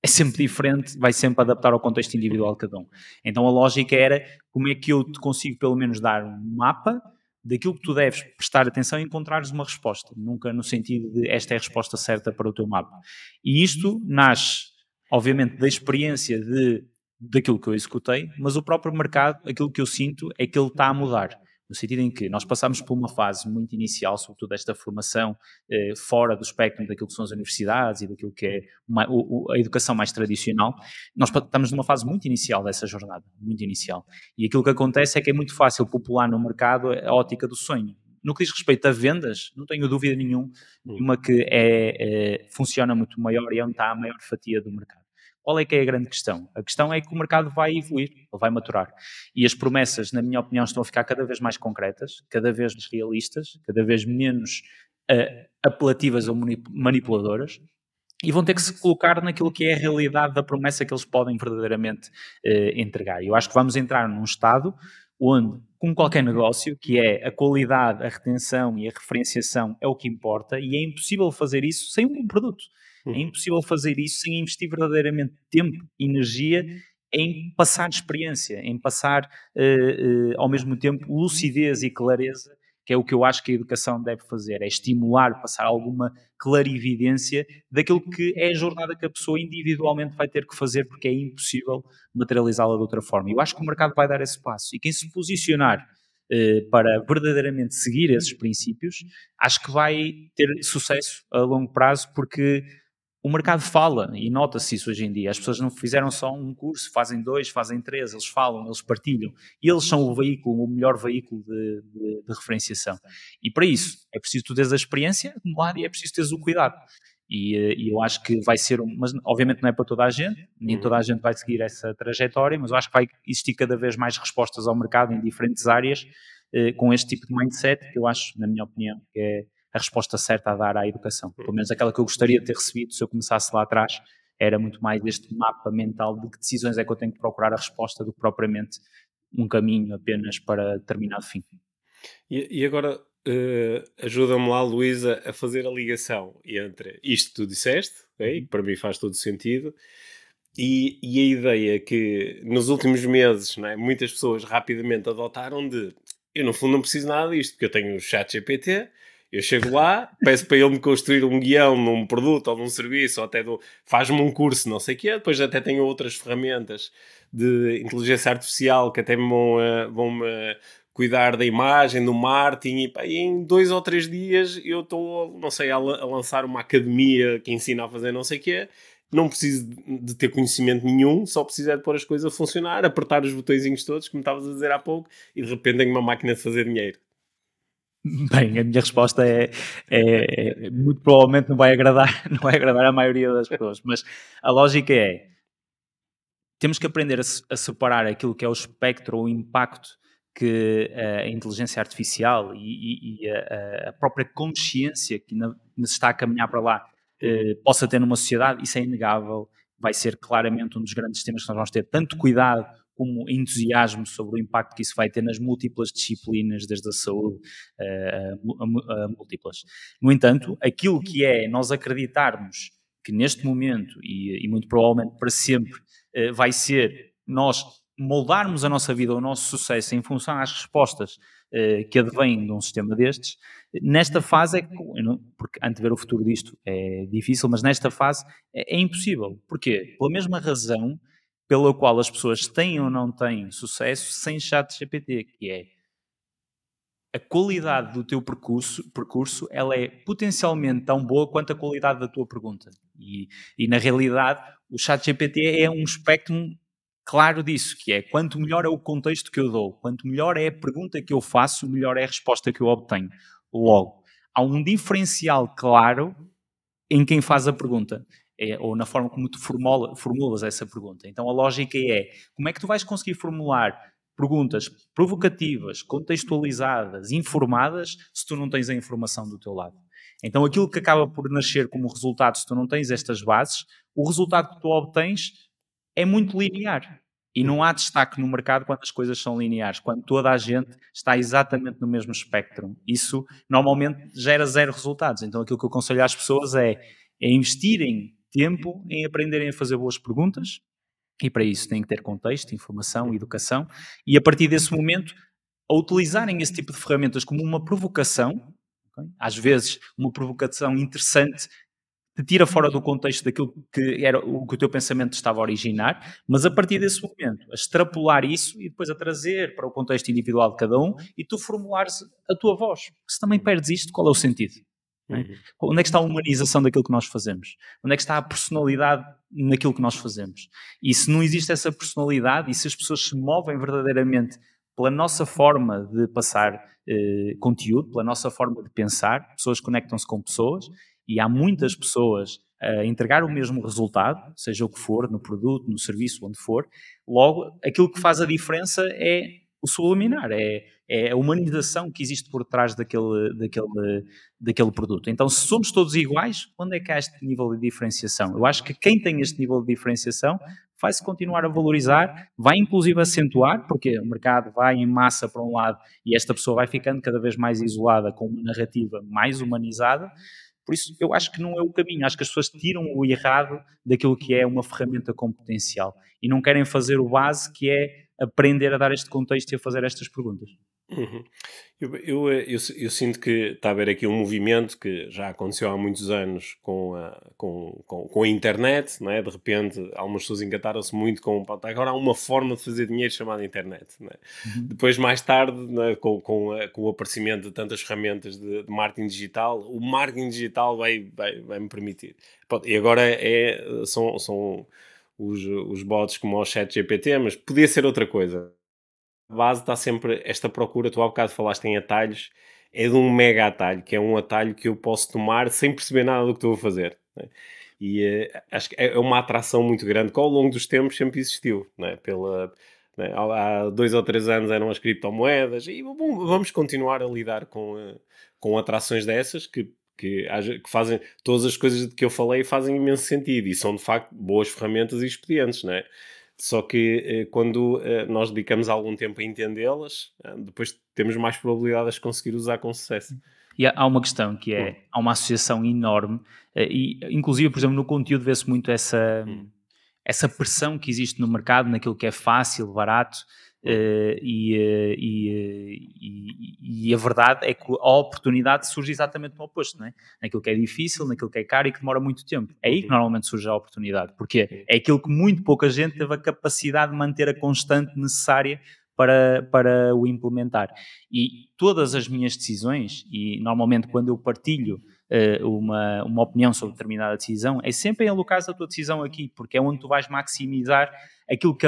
é sempre diferente, vai sempre adaptar ao contexto individual de cada um. Então a lógica era como é que eu te consigo pelo menos dar um mapa daquilo que tu deves prestar atenção e encontrares uma resposta, nunca no sentido de esta é a resposta certa para o teu mapa. E isto nasce, obviamente, da experiência de daquilo que eu executei, mas o próprio mercado, aquilo que eu sinto é que ele está a mudar no sentido em que nós passamos por uma fase muito inicial, sobretudo esta formação eh, fora do espectro daquilo que são as universidades e daquilo que é uma, o, a educação mais tradicional, nós estamos numa fase muito inicial dessa jornada, muito inicial. E aquilo que acontece é que é muito fácil popular no mercado a ótica do sonho. no que diz respeito a vendas, não tenho dúvida nenhum, nenhuma que é, é, funciona muito maior e é onde está a maior fatia do mercado. Qual é que é a grande questão? A questão é que o mercado vai evoluir, ele vai maturar. E as promessas, na minha opinião, estão a ficar cada vez mais concretas, cada vez mais realistas, cada vez menos uh, apelativas ou manipuladoras e vão ter que se colocar naquilo que é a realidade da promessa que eles podem verdadeiramente uh, entregar. Eu acho que vamos entrar num estado onde, com qualquer negócio, que é a qualidade, a retenção e a referenciação é o que importa, e é impossível fazer isso sem um produto. É uhum. impossível fazer isso sem investir verdadeiramente tempo, energia em passar experiência, em passar uh, uh, ao mesmo tempo lucidez e clareza que é o que eu acho que a educação deve fazer, é estimular, passar alguma clarividência daquilo que é a jornada que a pessoa individualmente vai ter que fazer, porque é impossível materializá-la de outra forma. Eu acho que o mercado vai dar esse passo e quem se posicionar eh, para verdadeiramente seguir esses princípios, acho que vai ter sucesso a longo prazo, porque o mercado fala e nota-se isso hoje em dia. As pessoas não fizeram só um curso, fazem dois, fazem três, eles falam, eles partilham. E eles são o veículo, o melhor veículo de, de, de referenciação. E para isso é preciso tu teres a experiência de um lado e é preciso teres o cuidado. E, eh, e, eu acho que vai ser, mas obviamente não é para toda a gente, nem toda a gente vai seguir essa trajetória, mas eu acho que vai existir cada vez mais respostas ao mercado em diferentes áreas eh, com este tipo de mindset, que eu acho, na minha opinião, que é a resposta certa a dar à educação. Pelo menos aquela que eu gostaria de ter recebido se eu começasse lá atrás, era muito mais este mapa mental de que decisões é que eu tenho que procurar a resposta do que propriamente um caminho apenas para determinado fim. E, e agora uh, ajuda-me lá, Luísa, a fazer a ligação entre isto que tu disseste, okay, uhum. que para mim faz todo sentido, e, e, a ideia que nos últimos meses é, muitas pessoas rapidamente adotaram de eu no fundo não preciso nada disto, porque eu tenho o chat GPT, eu chego lá, peço para ele me construir um guião num produto ou num serviço, ou até faz-me um curso, não sei o quê. Depois até tenho outras ferramentas de inteligência artificial que até me vão, uh, vão -me cuidar da imagem, do marketing, e, pá, em dois ou três dias eu estou, não sei, a, a, lançar uma academia que ensina a fazer não sei o quê. Não preciso de ter conhecimento nenhum, só preciso é de pôr as coisas a funcionar, apertar os botõezinhos todos, como estavas a dizer há pouco, e de repente tenho uma máquina de fazer dinheiro. Bem, a minha resposta é, é, é, muito provavelmente não vai agradar, *laughs* não vai agradar a maioria das pessoas, mas a lógica é temos que aprender a, a separar aquilo que é o espectro ou o impacto que a inteligência artificial e, e a, a, própria consciência que na, está a caminhar para lá eh, possa ter numa sociedade, isso é inegável, vai ser claramente um dos grandes temas que nós vamos ter tanto cuidado como entusiasmo sobre o impacto que isso vai ter nas múltiplas disciplinas, desde a saúde uh, a, a, múltiplas. No entanto, aquilo que é nós acreditarmos que neste momento, e, e muito provavelmente para sempre, uh, vai ser nós moldarmos a nossa vida, o nosso sucesso em função às respostas uh, que advêm de um sistema destes, nesta fase é porque antever o futuro disto é difícil, mas nesta fase é, é impossível. Porquê? Pela mesma razão pela qual as pessoas têm ou não têm sucesso sem chat GPT, que é a qualidade do teu percurso, percurso ela é potencialmente tão boa quanto a qualidade da tua pergunta. E, e na realidade, o chat GPT é um espectro claro disso, que é quanto melhor é o contexto que eu dou, quanto melhor é a pergunta que eu faço, melhor é a resposta que eu obtenho. Logo, há um diferencial claro em quem faz a pergunta é, ou na forma como tu formula, formulas essa pergunta. Então a lógica é como é que tu vais conseguir formular perguntas provocativas, contextualizadas, informadas, se tu não tens a informação do teu lado. Então aquilo que acaba por nascer como resultado, se tu não tens estas bases, o resultado que tu obtens é muito linear. E não há destaque no mercado quando as coisas são lineares, quando toda a gente está exatamente no mesmo espectro. Isso normalmente gera zero resultados. Então aquilo que eu aconselho às pessoas é, é investirem tempo em aprenderem a fazer boas perguntas, e para isso têm que ter contexto, informação, educação, e a partir desse momento, a utilizarem esse tipo de ferramentas como uma provocação, okay? às vezes uma provocação interessante, te tira fora do contexto daquilo que era o que o teu pensamento estava a originar, mas a partir desse momento, a extrapolar isso e depois a trazer para o contexto individual de cada um e tu formulares a tua voz. Se também perdes isto, qual é o sentido? Uhum. Onde é que está a humanização daquilo que nós fazemos? Onde é que está a personalidade naquilo que nós fazemos? E se não existe essa personalidade e se as pessoas se movem verdadeiramente pela nossa forma de passar eh, conteúdo, pela nossa forma de pensar. Pessoas conectam-se com pessoas e há muitas pessoas a entregar o mesmo resultado, seja o que for, no produto, no serviço, onde for. Logo, aquilo que faz a diferença é o subliminar, é, é a humanização que existe por trás daquele, daquele, daquele produto. Então, se somos todos iguais, onde é que há este nível de diferenciação? Eu acho que quem tem este nível de diferenciação vai-se continuar a valorizar, vai inclusive acentuar, porque o mercado vai em massa para um lado e esta pessoa vai ficando cada vez mais isolada com uma narrativa mais humanizada. Por isso, eu acho que não é o caminho. Acho que as pessoas tiram o errado daquilo que é uma ferramenta com potencial e não querem fazer o base que é aprender a dar este contexto e a fazer estas perguntas. Uhum. Eu, eu, eu, eu, sinto que está a haver aqui um movimento que já aconteceu há muitos anos com a, com, com, com a internet, não é? de repente algumas pessoas engataram-se muito com agora há uma forma de fazer dinheiro chamada internet. É? Uhum. Depois, mais tarde, é? com, com, a, com, o aparecimento de tantas ferramentas de, de, marketing digital, o marketing digital vai, vai, vai me permitir. E agora é, são, são os, os bots como o chat GPT, mas podia ser outra coisa. A base está sempre esta procura, tu há bocado falaste em atalhos, é de um mega atalho, que é um atalho que eu posso tomar sem perceber nada do que estou a fazer. Né? E uh, acho que é uma atração muito grande que ao longo dos tempos sempre existiu, né? Pela, né? há dois ou três anos eram as criptomoedas e bom, vamos continuar a lidar com, uh, com atrações dessas que que, que fazem todas as coisas de que eu falei fazem imenso sentido e são de facto boas ferramentas e expedientes, não é? Só que eh, quando eh, nós dedicamos algum tempo a entendê-las, eh, depois temos mais probabilidades de conseguir usar com sucesso. E há uma questão que é, há uma associação enorme, e inclusive, por exemplo, no conteúdo vê-se muito essa, hum. essa pressão que existe no mercado, naquilo que é fácil, barato, Uh, e, uh, e, e, e, a verdade é que a oportunidade surge exatamente no oposto, não é? naquilo que é difícil, naquilo que é caro e que demora muito tempo. É aí que uhum. normalmente surge a oportunidade, porque é aquilo que muito pouca gente teve a capacidade de manter a constante necessária para, para o implementar. E todas as minhas decisões, e normalmente quando eu partilho uma, uma opinião sobre determinada decisão, é sempre em alocar a tua decisão aqui, porque é onde tu vais maximizar aquilo que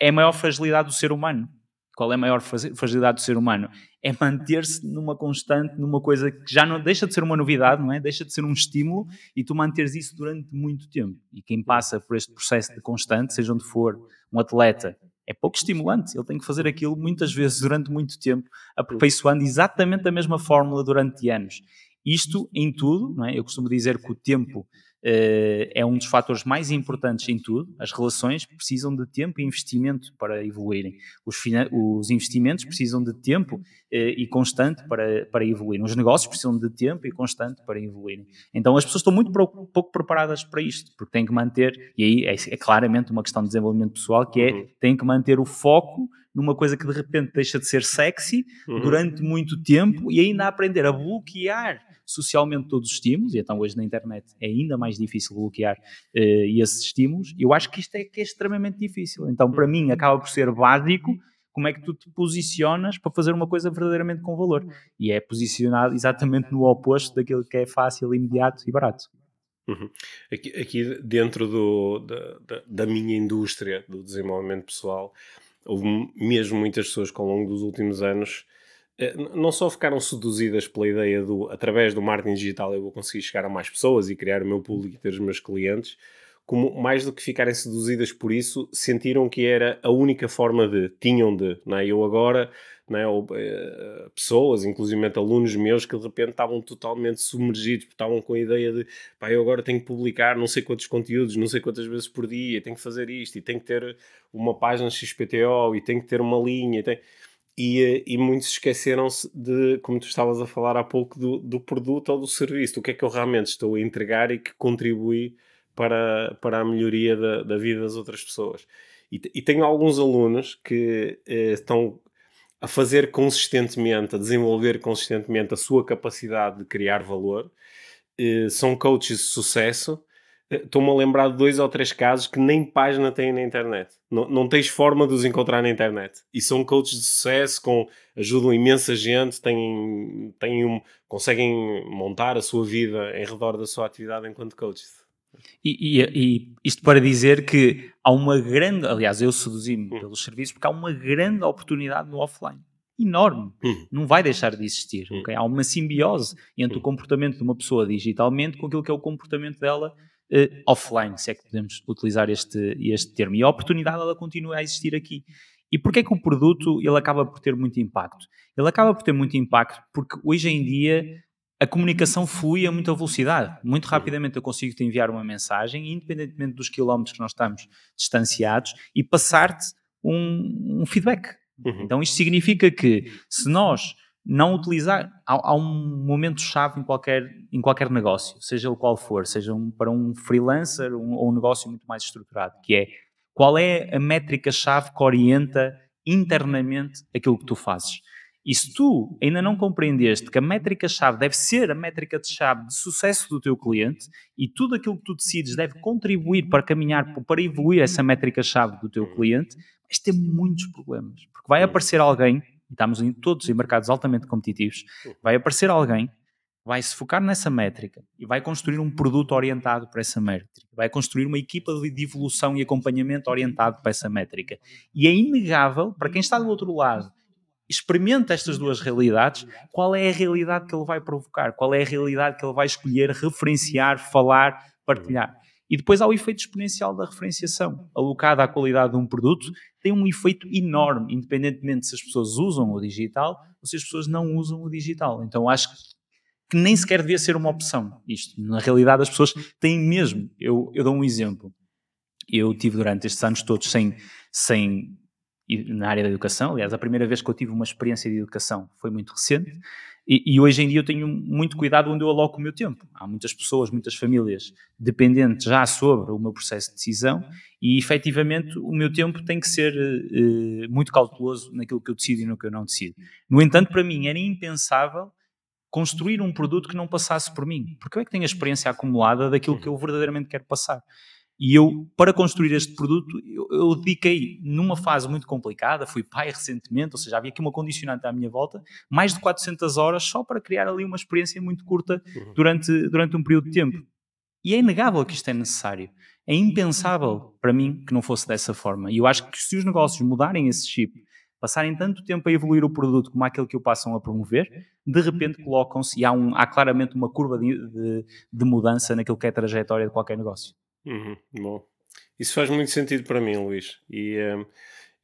é a maior fragilidade do ser humano. Qual é a maior fragilidade do ser humano? É manter-se numa constante, numa coisa que já não deixa de ser uma novidade, não é? Deixa de ser um estímulo e tu manteres isso durante muito tempo. E quem passa por este processo de constante, seja onde for, um atleta, é pouco estimulante. Ele tem que fazer aquilo muitas vezes durante muito tempo, aperfeiçoando exatamente a mesma fórmula durante anos. Isto em tudo, não é? Eu costumo dizer que o tempo uh, é um dos fatores mais importantes em tudo. As relações precisam de tempo e investimento para evoluírem. Os, os investimentos precisam de tempo e constante para, para evoluírem. Os negócios precisam de tempo e constante para evoluírem. Então as pessoas estão muito pouco preparadas para isto, porque têm que manter, e aí é, é claramente uma questão de desenvolvimento pessoal, que é, uhum. têm que manter o foco numa coisa que de repente deixa de ser sexy uhum. durante muito tempo e ainda aprender a bloquear socialmente todos os estímulos, e então hoje na internet é ainda mais difícil bloquear uh, esses estímulos, eu acho que isto é que é extremamente difícil. Então, para mim, acaba por ser básico como é que tu te posicionas para fazer uma coisa verdadeiramente com valor. E é posicionado exatamente no oposto daquilo que é fácil, imediato e barato. Uhum. Aqui, aqui, dentro do, da, da, minha indústria do desenvolvimento pessoal, houve mesmo muitas pessoas que ao longo dos últimos anos eh, não só ficaram seduzidas pela ideia do através do marketing digital eu vou conseguir chegar a mais pessoas e criar o meu público e ter os meus clientes, como mais do que ficarem seduzidas por isso, sentiram que era a única forma de, tinham de, não é? Eu agora, não é? Ou, uh, pessoas, inclusive alunos meus, que de repente estavam totalmente submergidos, estavam com a ideia de, pá, eu agora tenho que publicar não sei quantos conteúdos, não sei quantas vezes por dia, tenho que fazer isto, e tenho que ter uma página XPTO, e tenho que ter uma linha, e e, eh, e muitos esqueceram-se de, como tu estavas a falar há pouco, do, do produto ou do serviço, do que é que eu realmente estou a entregar e que contribui para, para a melhoria da, da vida das outras pessoas. E, e tenho alguns alunos que eh, estão a fazer consistentemente, a desenvolver consistentemente a sua capacidade de criar valor, eh, são coaches de sucesso Estou-me a lembrar de dois ou três casos que nem página têm na internet. Não, não tens forma de os encontrar na internet. E são coaches de sucesso, com, ajudam imensa gente, têm, têm um, conseguem montar a sua vida em redor da sua atividade enquanto coaches. E, e, e, isto para dizer que há uma grande, aliás, eu seduzi-me hum. pelos serviços porque há uma grande oportunidade no offline. Enorme. Hum. Não vai deixar de existir. Hum. Okay? Há uma simbiose entre o hum. comportamento de uma pessoa digitalmente com aquilo que é o comportamento dela uh, offline, se é que podemos utilizar este, este termo. E a oportunidade ela continua a existir aqui. E porquê é que o produto ele acaba por ter muito impacto? Ele acaba por ter muito impacto porque hoje em dia a comunicação flui a muita velocidade. Muito rapidamente eu consigo te enviar uma mensagem, independentemente dos quilómetros que nós estamos distanciados, e passar-te um, um feedback. Uhum. Então isto significa que se nós não utilizar, há, há um momento-chave em qualquer, em qualquer negócio, seja o qual for, seja um, para um freelancer um, ou um negócio muito mais estruturado, que é qual é a métrica-chave que orienta internamente aquilo que tu fazes. E se tu ainda não compreendeste que a métrica-chave deve ser a métrica-chave de sucesso do teu cliente e tudo aquilo que tu decides deve contribuir para caminhar, para evoluir essa métrica-chave do teu cliente, vais ter muitos problemas. Porque vai aparecer alguém, e estamos em, todos em mercados altamente competitivos, vai aparecer alguém vai se focar nessa métrica e vai construir um produto orientado para essa métrica, vai construir uma equipa de evolução e acompanhamento orientado para essa métrica. E é inegável, para quem está do outro lado experimenta estas duas realidades, qual é a realidade que ele vai provocar, qual é a realidade que ele vai escolher, referenciar, falar, partilhar. E depois há o efeito exponencial da referenciação, alocada à qualidade de um produto, tem um efeito enorme, independentemente se as pessoas usam o digital ou se as pessoas não usam o digital. Então acho que nem sequer devia ser uma opção isto. Na realidade as pessoas têm mesmo. Eu, eu dou um exemplo. Eu tive durante estes anos todos sem, sem na área da educação. Aliás, a primeira vez que eu tive uma experiência de educação foi muito recente. E, e, hoje em dia eu tenho muito cuidado onde eu aloco o meu tempo. Há muitas pessoas, muitas famílias dependentes já sobre o meu processo de decisão e efetivamente o meu tempo tem que ser uh, muito cauteloso naquilo que eu decido e no que eu não decido. No entanto, para mim era impensável construir um produto que não passasse por mim, porque eu é que tenho a experiência acumulada daquilo que eu verdadeiramente quero passar. E eu, para construir este produto, eu, eu, dediquei numa fase muito complicada, fui pai recentemente, ou seja, havia aqui uma condicionante à minha volta, mais de 400 horas só para criar ali uma experiência muito curta uhum. durante, durante um período de tempo. E é inegável que isto é necessário. É impensável para mim que não fosse dessa forma. E eu acho que se os negócios mudarem esse chip, passarem tanto tempo a evoluir o produto como aquele que o passam a promover, de repente colocam-se e há, um, há claramente uma curva de, de, de mudança naquilo que é a trajetória de qualquer negócio. Uhum, bom, isso faz muito sentido para mim, Luís. E um,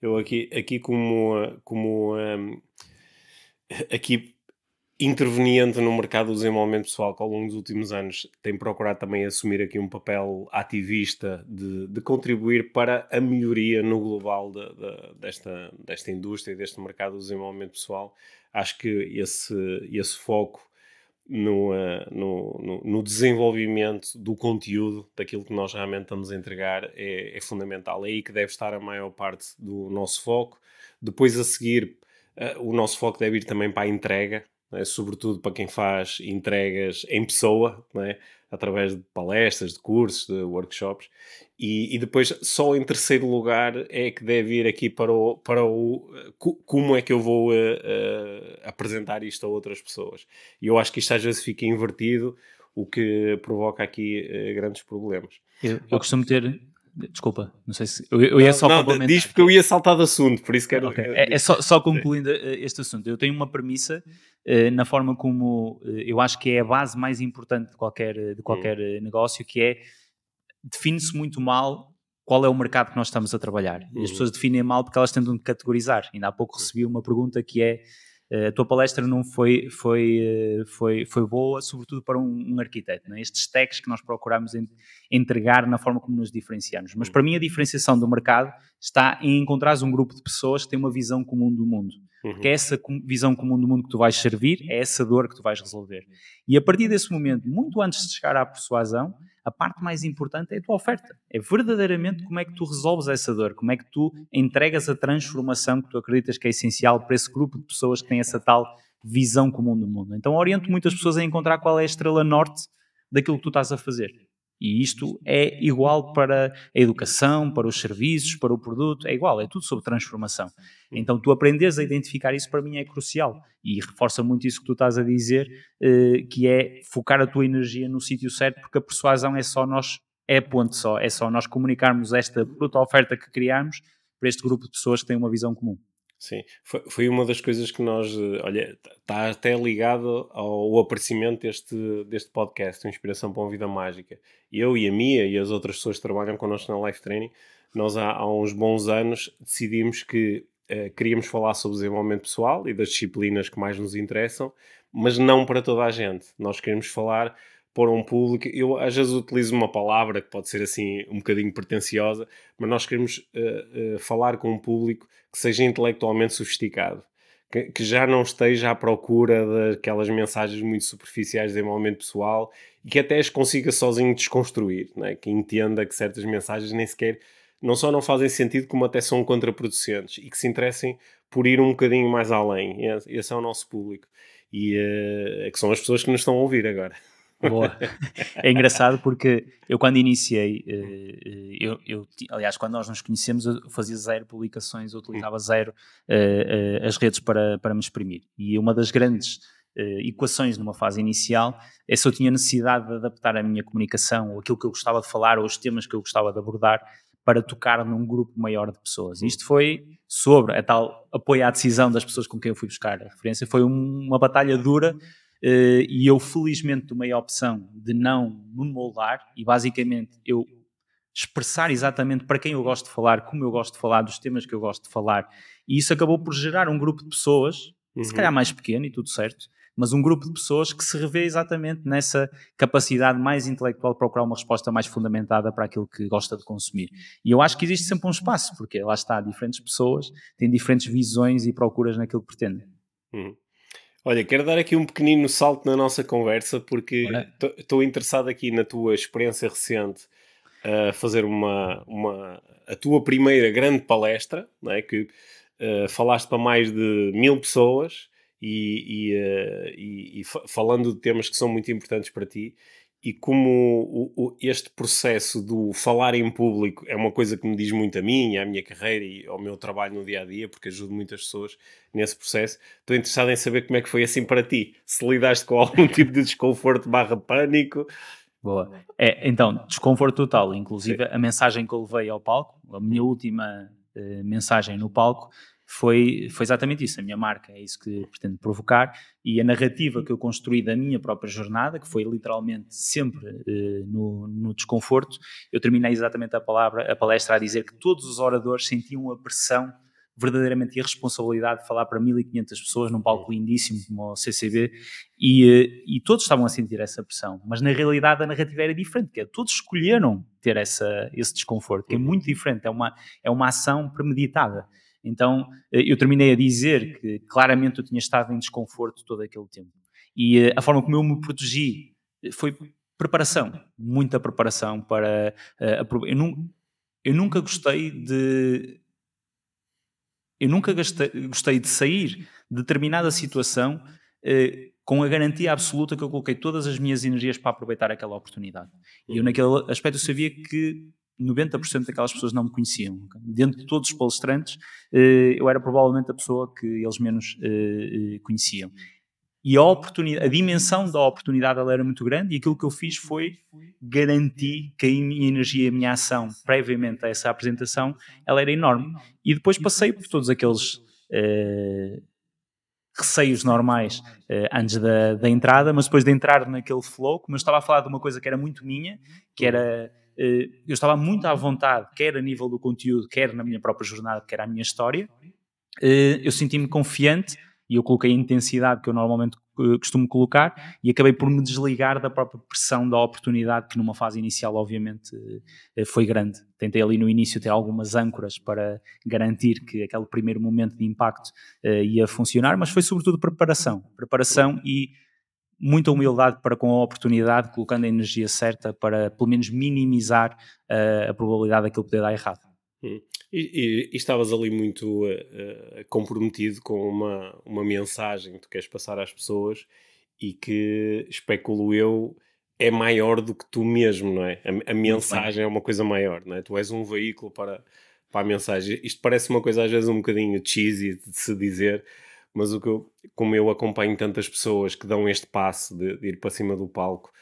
eu aqui, aqui como, como um, aqui interveniente no mercado do desenvolvimento pessoal que ao longo dos últimos anos tem procurado também assumir aqui um papel ativista de, de contribuir para a melhoria no global de, de, desta, desta indústria e deste mercado do desenvolvimento pessoal. Acho que esse, esse foco no, uh, no, no, no, desenvolvimento do conteúdo, daquilo que nós realmente estamos a entregar, é, é, fundamental. É aí que deve estar a maior parte do nosso foco. Depois, a seguir, uh, o nosso foco deve ir também para a entrega, né? sobretudo para quem faz entregas em pessoa, né? através de palestras, de cursos, de workshops. E, e, depois, só em terceiro lugar, é que deve ir aqui para o, para o como é que eu vou uh, uh, apresentar isto a outras pessoas. E eu acho que isto às vezes fica invertido, o que provoca aqui uh, grandes problemas. Eu, eu costumo ter, Desculpa, não sei se. Eu, eu ia só não. Diz porque eu ia saltar de assunto, por isso quero. Okay. É, é só, só, concluindo eh, este assunto. Eu tenho uma premissa uh, na forma como uh, eu acho que é a base mais importante de qualquer, de qualquer hum. negócio, que é define-se muito mal qual é o mercado que nós estamos a trabalhar. As hum. pessoas definem mal porque elas tentam categorizar. Ainda há pouco recebi uma pergunta que é a tua palestra não foi, foi, eh, foi, foi boa, sobretudo para um, um arquiteto. Né? Estes stacks que nós procuramos entregar na forma como nos diferenciamos. Mas para mim a diferenciação do mercado está em encontrar um grupo de pessoas que têm uma visão comum do mundo. Uhum. Que é essa visão comum do mundo que tu vais servir, é essa dor que tu vais resolver. E a partir desse momento, muito antes de chegar à persuasão, a parte mais importante é a tua oferta. É verdadeiramente como é que tu resolves essa dor, como é que tu entregas a transformação que tu acreditas que é essencial para esse grupo de pessoas que têm essa tal visão comum do mundo. Então oriento muitas pessoas a encontrar qual é a estrela norte daquilo que tu estás a fazer. E isto é igual para a educação, para os serviços, para o produto, é igual, é tudo sobre transformação. Então, tu aprenderes a identificar isso para mim é crucial e reforça muito isso que tu estás a dizer, eh, que é focar a tua energia no sítio certo, porque a persuasão é só nós é ponto só, é só nós comunicarmos esta bruta oferta que criamos para este grupo de pessoas que têm uma visão comum. Sim, foi, foi uma das coisas que nós, eh, olha, está até ligado ao aparecimento deste, deste podcast, Inspiração para uma Vida Mágica. Eu e a Mia e as outras pessoas que trabalham connosco na Life Training, nós há, há uns bons anos decidimos que uh, queríamos falar sobre desenvolvimento pessoal e das disciplinas que mais nos interessam, mas não para toda a gente. Nós queremos falar para um público. Eu às vezes utilizo uma palavra que pode ser assim um bocadinho pretenciosa, mas nós queremos uh, uh, falar com um público que seja intelectualmente sofisticado, que, que, já não esteja à procura daquelas mensagens muito superficiais de desenvolvimento pessoal e que até as consiga sozinho desconstruir, né? que entenda que certas mensagens nem sequer não só não fazem sentido, como até são contraproducentes e que se interessem por ir um bocadinho mais além. Esse é o nosso público. E uh, que são as pessoas que nos estão a ouvir agora. Boa. É engraçado porque eu quando iniciei, eh, eh, eu, eu, aliás, quando nós nos conhecemos, eu fazia zero publicações, eu utilizava zero uh, uh, as redes para, para me exprimir. E uma das grandes uh, equações numa fase inicial é se eu tinha necessidade de adaptar a minha comunicação, ou aquilo que eu gostava de falar, ou os temas que eu gostava de abordar, para tocar num grupo maior de pessoas. E isto foi sobre a tal apoio à decisão das pessoas com quem eu fui buscar a referência. Foi um, uma batalha dura e eu felizmente tomei a opção de não me moldar e basicamente eu expressar exatamente para quem eu gosto de falar, como eu gosto de falar, dos temas que eu gosto de falar. E isso acabou por gerar um grupo de pessoas, uhum. se calhar mais pequeno e tudo certo, mas um grupo de pessoas que se revê exatamente nessa capacidade mais intelectual de procurar uma resposta mais fundamentada para aquilo que gosta de consumir. E eu acho que existe sempre um espaço, porque lá está, diferentes pessoas têm diferentes visões e procuras naquilo que pretendem. Uhum. Olha, quero dar aqui um pequenino salto na nossa conversa, porque estou interessado aqui na tua experiência recente a fazer uma, uma a tua primeira grande palestra, não é? que uh, falaste para mais de mil pessoas e, e, uh, e, e falando de temas que são muito importantes para ti e como o, o, este processo do falar em público é uma coisa que me diz muito a mim, à minha carreira e ao meu trabalho no dia a dia, porque ajudo muitas pessoas nesse processo, estou interessado em saber como é que foi assim para ti. Se lidaste com algum *laughs* tipo de desconforto barra pânico. Boa. É, então, desconforto total. Inclusive, Sim. a mensagem que eu levei ao palco, a minha última uh, mensagem no palco, foi, foi exatamente isso. A minha marca é isso que pretendo provocar e a narrativa que eu construí da minha própria jornada, que foi literalmente sempre uh, no, no, desconforto, eu terminei exatamente a palavra, a palestra a dizer que todos os oradores sentiam a pressão verdadeiramente e a responsabilidade de falar para 1500 pessoas num palco lindíssimo como o CCB e, eh, e todos estavam a sentir essa pressão, mas na realidade a narrativa era diferente, que é, todos escolheram ter essa, esse desconforto, que é muito diferente, é uma, é uma ação premeditada. Então eh, eu terminei a dizer que claramente eu tinha estado em desconforto todo aquele tempo. E eh, a forma como eu me protegi eh, foi preparação, muita preparação para. Eu, nu eu nunca gostei de. Eu nunca gostei, gostei de sair de determinada situação com a garantia absoluta que eu coloquei todas as minhas energias para aproveitar aquela oportunidade. E eu, naquele aspecto, eu sabia que 90% daquelas pessoas não me conheciam. Dentro de todos os palestrantes, eh, eu era provavelmente a pessoa que eles menos eh, eh, conheciam. E a oportunidade, a dimensão da oportunidade ela era muito grande e aquilo que eu fiz foi garantir que a minha energia, a minha ação previamente a essa apresentação, ela era enorme. E depois passei por todos aqueles receios normais antes da, da entrada, mas depois de entrar naquele flow, como eu estava a falar de uma coisa que era muito minha, que era eh, eu estava muito à vontade, quer a nível do conteúdo, quer na minha própria jornada, quer a minha história. Eh, eu senti-me confiante e eu coloquei a intensidade que eu normalmente eh, costumo colocar e acabei por me desligar da própria pressão da oportunidade que numa fase inicial obviamente foi grande. Tentei ali no início ter algumas âncoras para garantir que aquele primeiro momento de impacto ia funcionar, mas foi sobretudo preparação, preparação e muita humildade para com a oportunidade, colocando a energia certa para pelo menos minimizar uh, a probabilidade daquilo poder dar errado. Hum. E, e, e, estavas ali muito uh, comprometido com uma, uma mensagem que tu queres passar às pessoas e que, especulo eu, é maior do que tu mesmo, não é? A, a mensagem é uma coisa maior, não é? Tu és um veículo para, para a mensagem. Isto parece uma coisa às vezes um bocadinho cheesy de se dizer, mas o que eu, como eu acompanho tantas pessoas que dão este passo de, de, ir para cima do palco,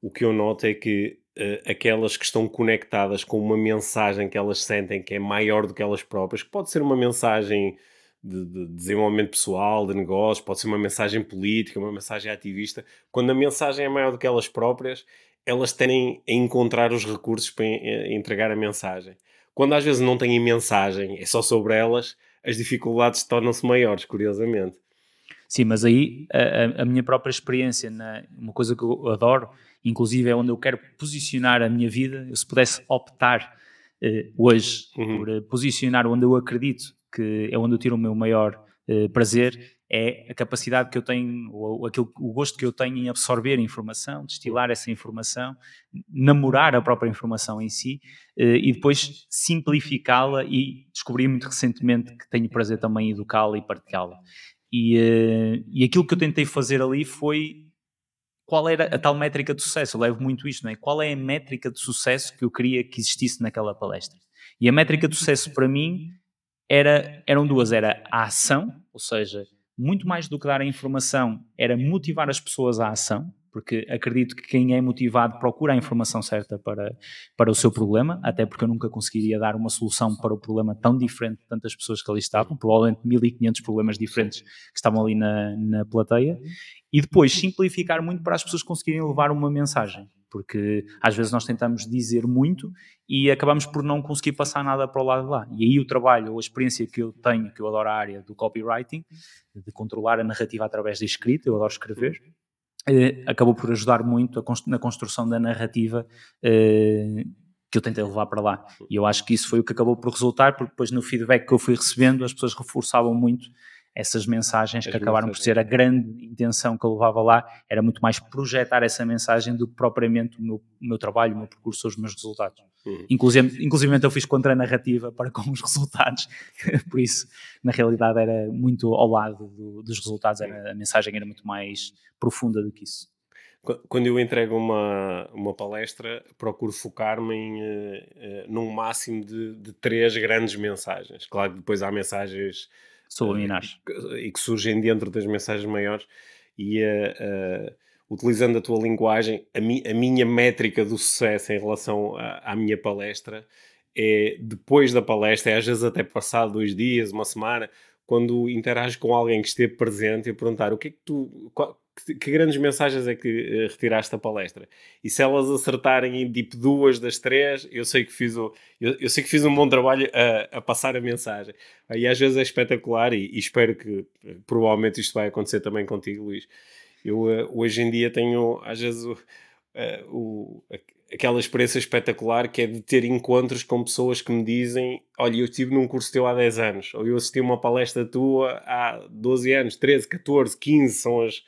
o que eu noto é que uh, aquelas que estão conectadas com uma mensagem que elas sentem que é maior do que elas próprias, que pode ser uma mensagem de, de desenvolvimento pessoal, de negócio, pode ser uma mensagem política, uma mensagem ativista. Quando a mensagem é maior do que elas próprias, elas tendem a encontrar os recursos para entregar a mensagem. Quando às vezes não têm mensagem, é só sobre elas, as dificuldades tornam-se maiores, curiosamente. Sim, mas aí a, a, minha própria experiência, na, uma coisa que eu adoro, inclusive é onde eu quero posicionar a minha vida, eu se pudesse optar eh, hoje uhum. por eh, posicionar onde eu acredito que é onde eu tiro o meu maior eh, prazer, é a capacidade que eu tenho, ou aquilo, o gosto que eu tenho em absorver informação, destilar essa informação, namorar a própria informação em si eh, e depois simplificá-la e descobri muito recentemente que tenho prazer também em educá-la e partilhá-la. E, eh, e aquilo que eu tentei fazer ali foi qual era a tal métrica de sucesso. Eu levo muito isto, não é? Qual é a métrica de sucesso que eu queria que existisse naquela palestra? E a métrica de sucesso para mim era, eram duas: era a ação, ou seja, muito mais do que dar a informação, era motivar as pessoas à ação, porque acredito que quem é motivado procura a informação certa para, para o seu problema, até porque eu nunca conseguiria dar uma solução para o problema tão diferente de tantas pessoas que ali estavam, provavelmente 1500 problemas diferentes que estavam ali na, na plateia, e depois simplificar muito para as pessoas conseguirem levar uma mensagem, porque às vezes nós tentamos dizer muito e acabamos por não conseguir passar nada para o lado de lá. E aí o trabalho ou a experiência que eu tenho, que eu adoro a área do copywriting, de controlar a narrativa através da escrita, eu adoro escrever, eh, acabou por ajudar muito a, na construção da narrativa eh, que eu tentei levar para lá. E eu acho que isso foi o que acabou por resultar, porque depois no feedback que eu fui recebendo, as pessoas reforçavam muito essas mensagens As que acabaram mensagens. por ser a grande intenção que eu levava lá, era muito mais projetar essa mensagem do que propriamente o meu, o meu trabalho, o meu percurso, os meus resultados. Uhum. Inclusive, inclusive eu fiz contra a narrativa para com os *laughs* resultados, *laughs* por isso, na realidade, era muito ao lado do, dos resultados, era, a mensagem era muito mais profunda do que isso. Quando eu entrego uma, uma palestra, procuro focar-me em uh, uh, num máximo de, de três grandes mensagens. Claro que depois há mensagens subliminares uh, e que surgem dentro das mensagens maiores e utilizando a tua linguagem, a, mi, a, minha métrica do sucesso em relação à, à minha palestra é depois da palestra, é às vezes até passado dois dias, uma semana, quando interages com alguém que esteve presente e perguntar o que é que tu. Qual, que, que, grandes mensagens é que uh, retiraste da palestra? E se elas acertarem em tipo duas das três, eu sei que fiz, o, eu, eu sei que fiz um bom trabalho a, a passar a mensagem. E às vezes é espetacular e, e espero que uh, provavelmente isto vai acontecer também contigo, Luís. Eu uh, hoje em dia tenho, às vezes, o, o, aquela experiência espetacular que é de ter encontros com pessoas que me dizem: Olha, eu estive num curso teu há 10 anos, ou eu assisti uma palestra tua há 12 anos, 13, 14, 15, são as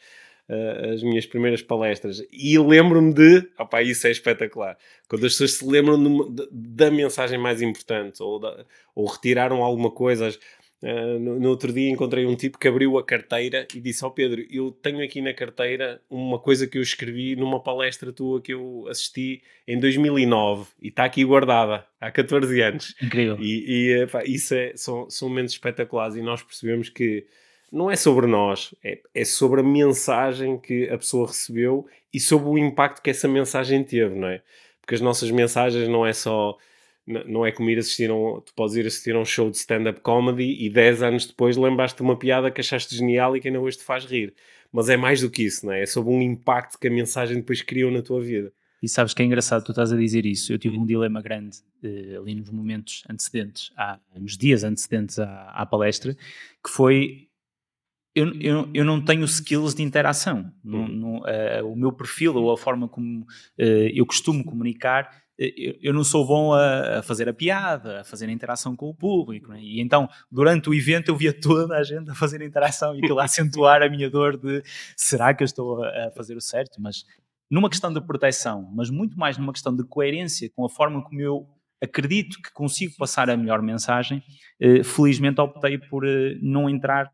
uh, as minhas primeiras palestras e lembro-me de, opá, isso é espetacular, quando as pessoas se lembram de, de, da mensagem mais importante ou, da, ou retiraram alguma coisa. Uh, no, no, outro dia encontrei um tipo que abriu a carteira e disse ao oh Pedro: Eu tenho aqui na carteira uma coisa que eu escrevi numa palestra tua que eu assisti em 2009 e está aqui guardada há 14 anos. Incrível. E, e pá, isso é, são, são momentos espetaculares e nós percebemos que não é sobre nós, é, é sobre a mensagem que a pessoa recebeu e sobre o impacto que essa mensagem teve, não é? Porque as nossas mensagens não é só. Não é como ir assistir a um, tu podes ir assistir a um show de stand-up comedy e 10 anos depois lembraste de uma piada que achaste genial e que ainda hoje te faz rir. Mas é mais do que isso, não é? É sobre um impacto que a mensagem depois criou na tua vida. E sabes que é engraçado, tu estás a dizer isso. Eu tive um dilema grande uh, ali nos momentos antecedentes, há, nos dias antecedentes à, à palestra, que foi eu, eu, eu não tenho skills de interação. Uh, o meu perfil ou a forma como uh, eu costumo comunicar, uh, eu, eu, não sou bom a, a, fazer a piada, a fazer a interação com o público. Né? E então, durante o evento, eu via toda a gente a fazer a interação e aquilo a *laughs* acentuar a minha dor de será que eu estou a, a fazer o certo? Mas numa questão de proteção, mas muito mais numa questão de coerência com a forma como eu acredito que consigo passar a melhor mensagem, felizmente optei por não entrar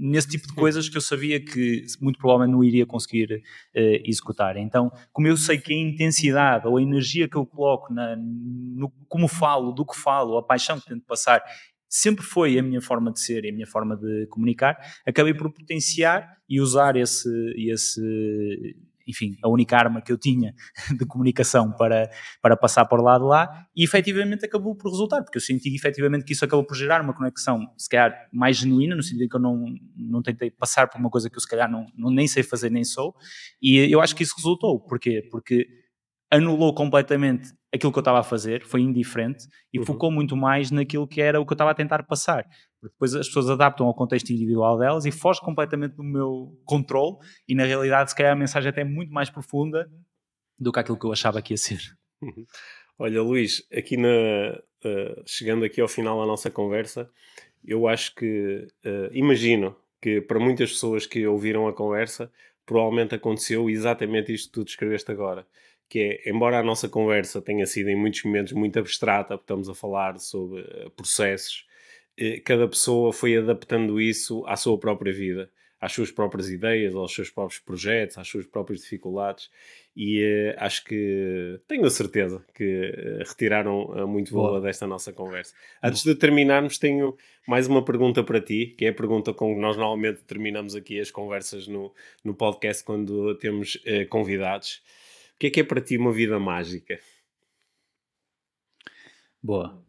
nesse tipo de coisas que eu sabia que muito provavelmente não iria conseguir uh, executar. Então, como eu sei que a intensidade ou a energia que eu coloco na, no como falo, do que falo, a paixão que tento passar, sempre foi a minha forma de ser e a minha forma de comunicar, acabei por potenciar e usar esse, esse enfim, a única arma que eu tinha *laughs* de comunicação para, para passar para o lado lá e efetivamente acabou por resultar, porque eu senti efetivamente que isso acabou por gerar uma conexão, se calhar mais genuína, no sentido em que eu não, não tentei passar por uma coisa que eu se calhar não, não nem sei fazer nem sou, e eu acho que isso resultou. Porquê? Porque anulou completamente aquilo que eu estava a fazer, foi indiferente e uhum. focou muito mais naquilo que era o que eu estava a tentar passar. Porque depois as pessoas adaptam ao contexto individual delas e foge completamente do meu controle e na realidade se calhar a mensagem é até muito mais profunda do que aquilo que eu achava que ia ser. Uhum. Olha Luís, aqui na, uh, chegando aqui ao final da nossa conversa, eu acho que, uh, imagino que para muitas pessoas que ouviram a conversa, provavelmente aconteceu exatamente isto que tu descreveste agora que é, embora a nossa conversa tenha sido em muitos momentos muito abstrata, porque estamos a falar sobre eh, processos, eh, cada pessoa foi adaptando isso à sua própria vida, às suas próprias ideias, aos seus próprios projetos, às suas próprias dificuldades, e uh, acho que tenho a certeza que retiraram muito boa desta nossa conversa. Antes de terminarmos, tenho mais uma pergunta para ti, que é a pergunta com que nós normalmente terminamos aqui as conversas no, no podcast quando temos convidados que é que é para ti uma vida mágica? Boa.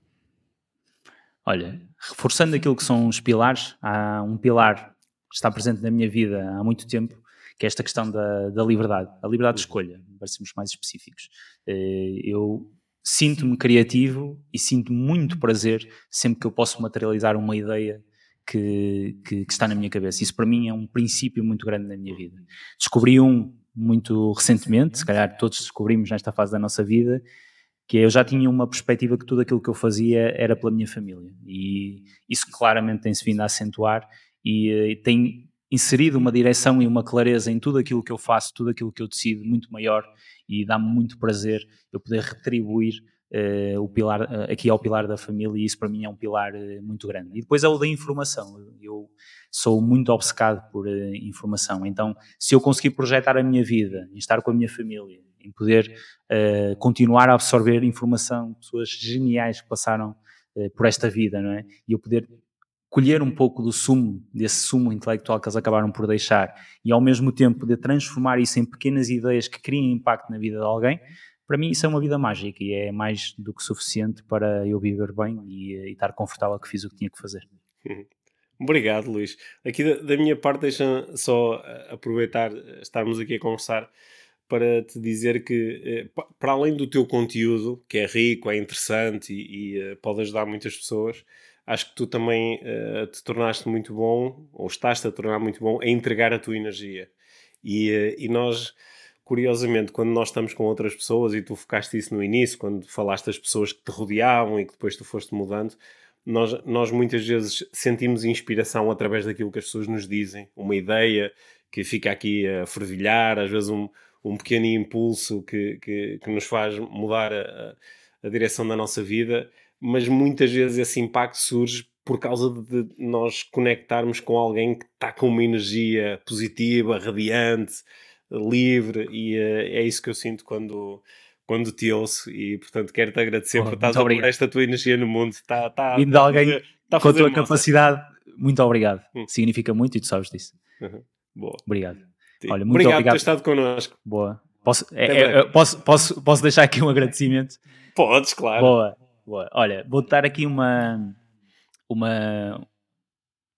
Olha, reforçando aquilo que são os pilares, há um pilar que está presente na minha vida há muito tempo, que é esta questão da, da liberdade, a liberdade de escolha, para sermos mais específicos. Eh, eu sinto-me criativo e sinto muito prazer sempre que eu posso materializar uma ideia que, que, que, está na minha cabeça. Isso para mim é um princípio muito grande na minha vida. Descobri um muito recentemente, se calhar todos descobrimos nesta fase da nossa vida, que eu já tinha uma perspectiva que tudo aquilo que eu fazia era pela minha família. E isso claramente tem-se vindo a acentuar e, e tem inserido uma direção e uma clareza em tudo aquilo que eu faço, tudo aquilo que eu decido, muito maior e dá-me muito prazer eu poder retribuir o pilar, uh, aqui ao pilar da família e isso para mim é um pilar uh, muito grande. E depois é o da informação. Eu sou muito obcecado por informação, então se eu conseguir projetar a minha vida, em estar com a minha família, em poder continuar a absorver informação, pessoas geniais que passaram por esta vida, não é? E eu poder colher um pouco do sumo, desse sumo intelectual que eles acabaram por deixar e ao mesmo tempo poder transformar isso em pequenas ideias que criem impacto na vida de alguém, para mim isso é uma vida mágica e é mais do que suficiente para eu viver bem e, e estar confortável que fiz o que tinha que fazer. Uhum. *laughs* Obrigado, Luís. Aqui da, da minha parte, deixa só eh, aproveitar eh, estarmos aqui a conversar para te dizer que, eh, para além do teu conteúdo, que é rico, é interessante e, e pode ajudar muitas pessoas, acho que tu também uh, te tornaste muito bom, ou estás-te a tornar muito bom, a entregar a tua energia. E, uh, e nós curiosamente, quando nós estamos com outras pessoas, e tu focaste isso no início, quando falaste das pessoas que te rodeavam e que depois tu foste mudando, nós, nós muitas vezes sentimos inspiração através daquilo que as pessoas nos dizem, uma ideia que fica aqui a fervilhar, às vezes um, um pequeno impulso que, que, que nos faz mudar a, a direção da nossa vida, mas muitas vezes esse impacto surge por causa de nós conectarmos com alguém que está com uma energia positiva, radiante, livre e uh, é isso que eu sinto quando, quando te ouço e portanto quero-te agradecer oh, por estás a pôr esta tua energia no mundo. Está, está, Vindo de alguém está a com a tua capacidade, muito obrigado. Hum. Significa muito e tu sabes disso. Uhum. Boa. Obrigado. Olha, muito obrigado, obrigado por ter estado connosco. Boa. Posso, é, é, posso, posso, posso deixar aqui um agradecimento? Podes, claro. Boa, boa. Olha, vou-te dar aqui uma, uma,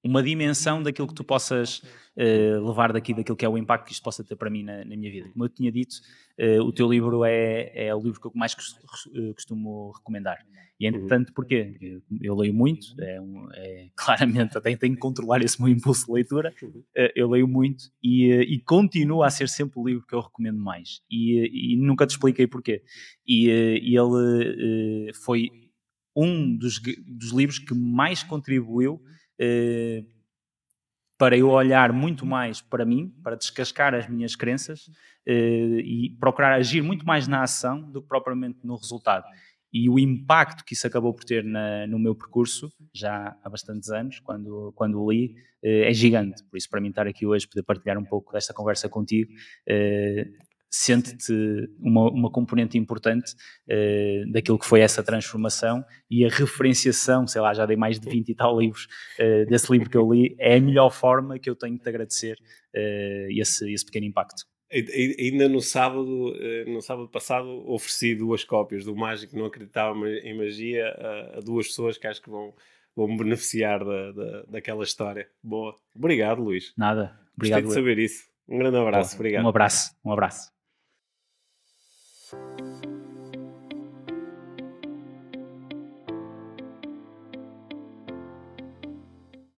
uma dimensão daquilo que tu possas uh, levar daqui, daquilo que é o impacto que isto possa ter para mim na, na minha vida. Como eu tinha dito, uh, o teu livro é, é o livro que eu mais eh, costumo recomendar. E entretanto, uhum. porquê? Eu, eu leio muito, é, um, é, *laughs* claramente até tenho que controlar esse meu impulso de leitura, uh, eu leio muito e, e continua a ser sempre o livro que eu recomendo mais. E, e nunca te expliquei porquê. E, e ele foi um dos, dos livros que mais contribuiu eh, para eu olhar muito mais para mim, para descascar as minhas crenças eh, e procurar agir muito mais na ação do que propriamente no resultado. E o impacto que isso acabou por ter na, no meu percurso, já há bastantes anos, quando, quando o li, eh, é gigante. Por isso, para mim, estar aqui hoje, poder partilhar um pouco desta conversa contigo, sente-te uma, uma componente importante uh, daquilo que foi essa transformação e a referenciação, sei lá, já dei mais de 20 e tal livros uh, desse livro que eu li, é a melhor forma que eu tenho de te agradecer uh, esse, esse pequeno impacto. Ainda no sábado, no sábado passado, ofereci duas cópias do Mágico Não Acreditava em Magia a, a duas pessoas que acho que vão, vão beneficiar da, da, daquela história. Boa. Obrigado, Luís. Nada. Obrigado. Gostei de saber isso. Um grande abraço. Boa. Obrigado. Um abraço. Um abraço. you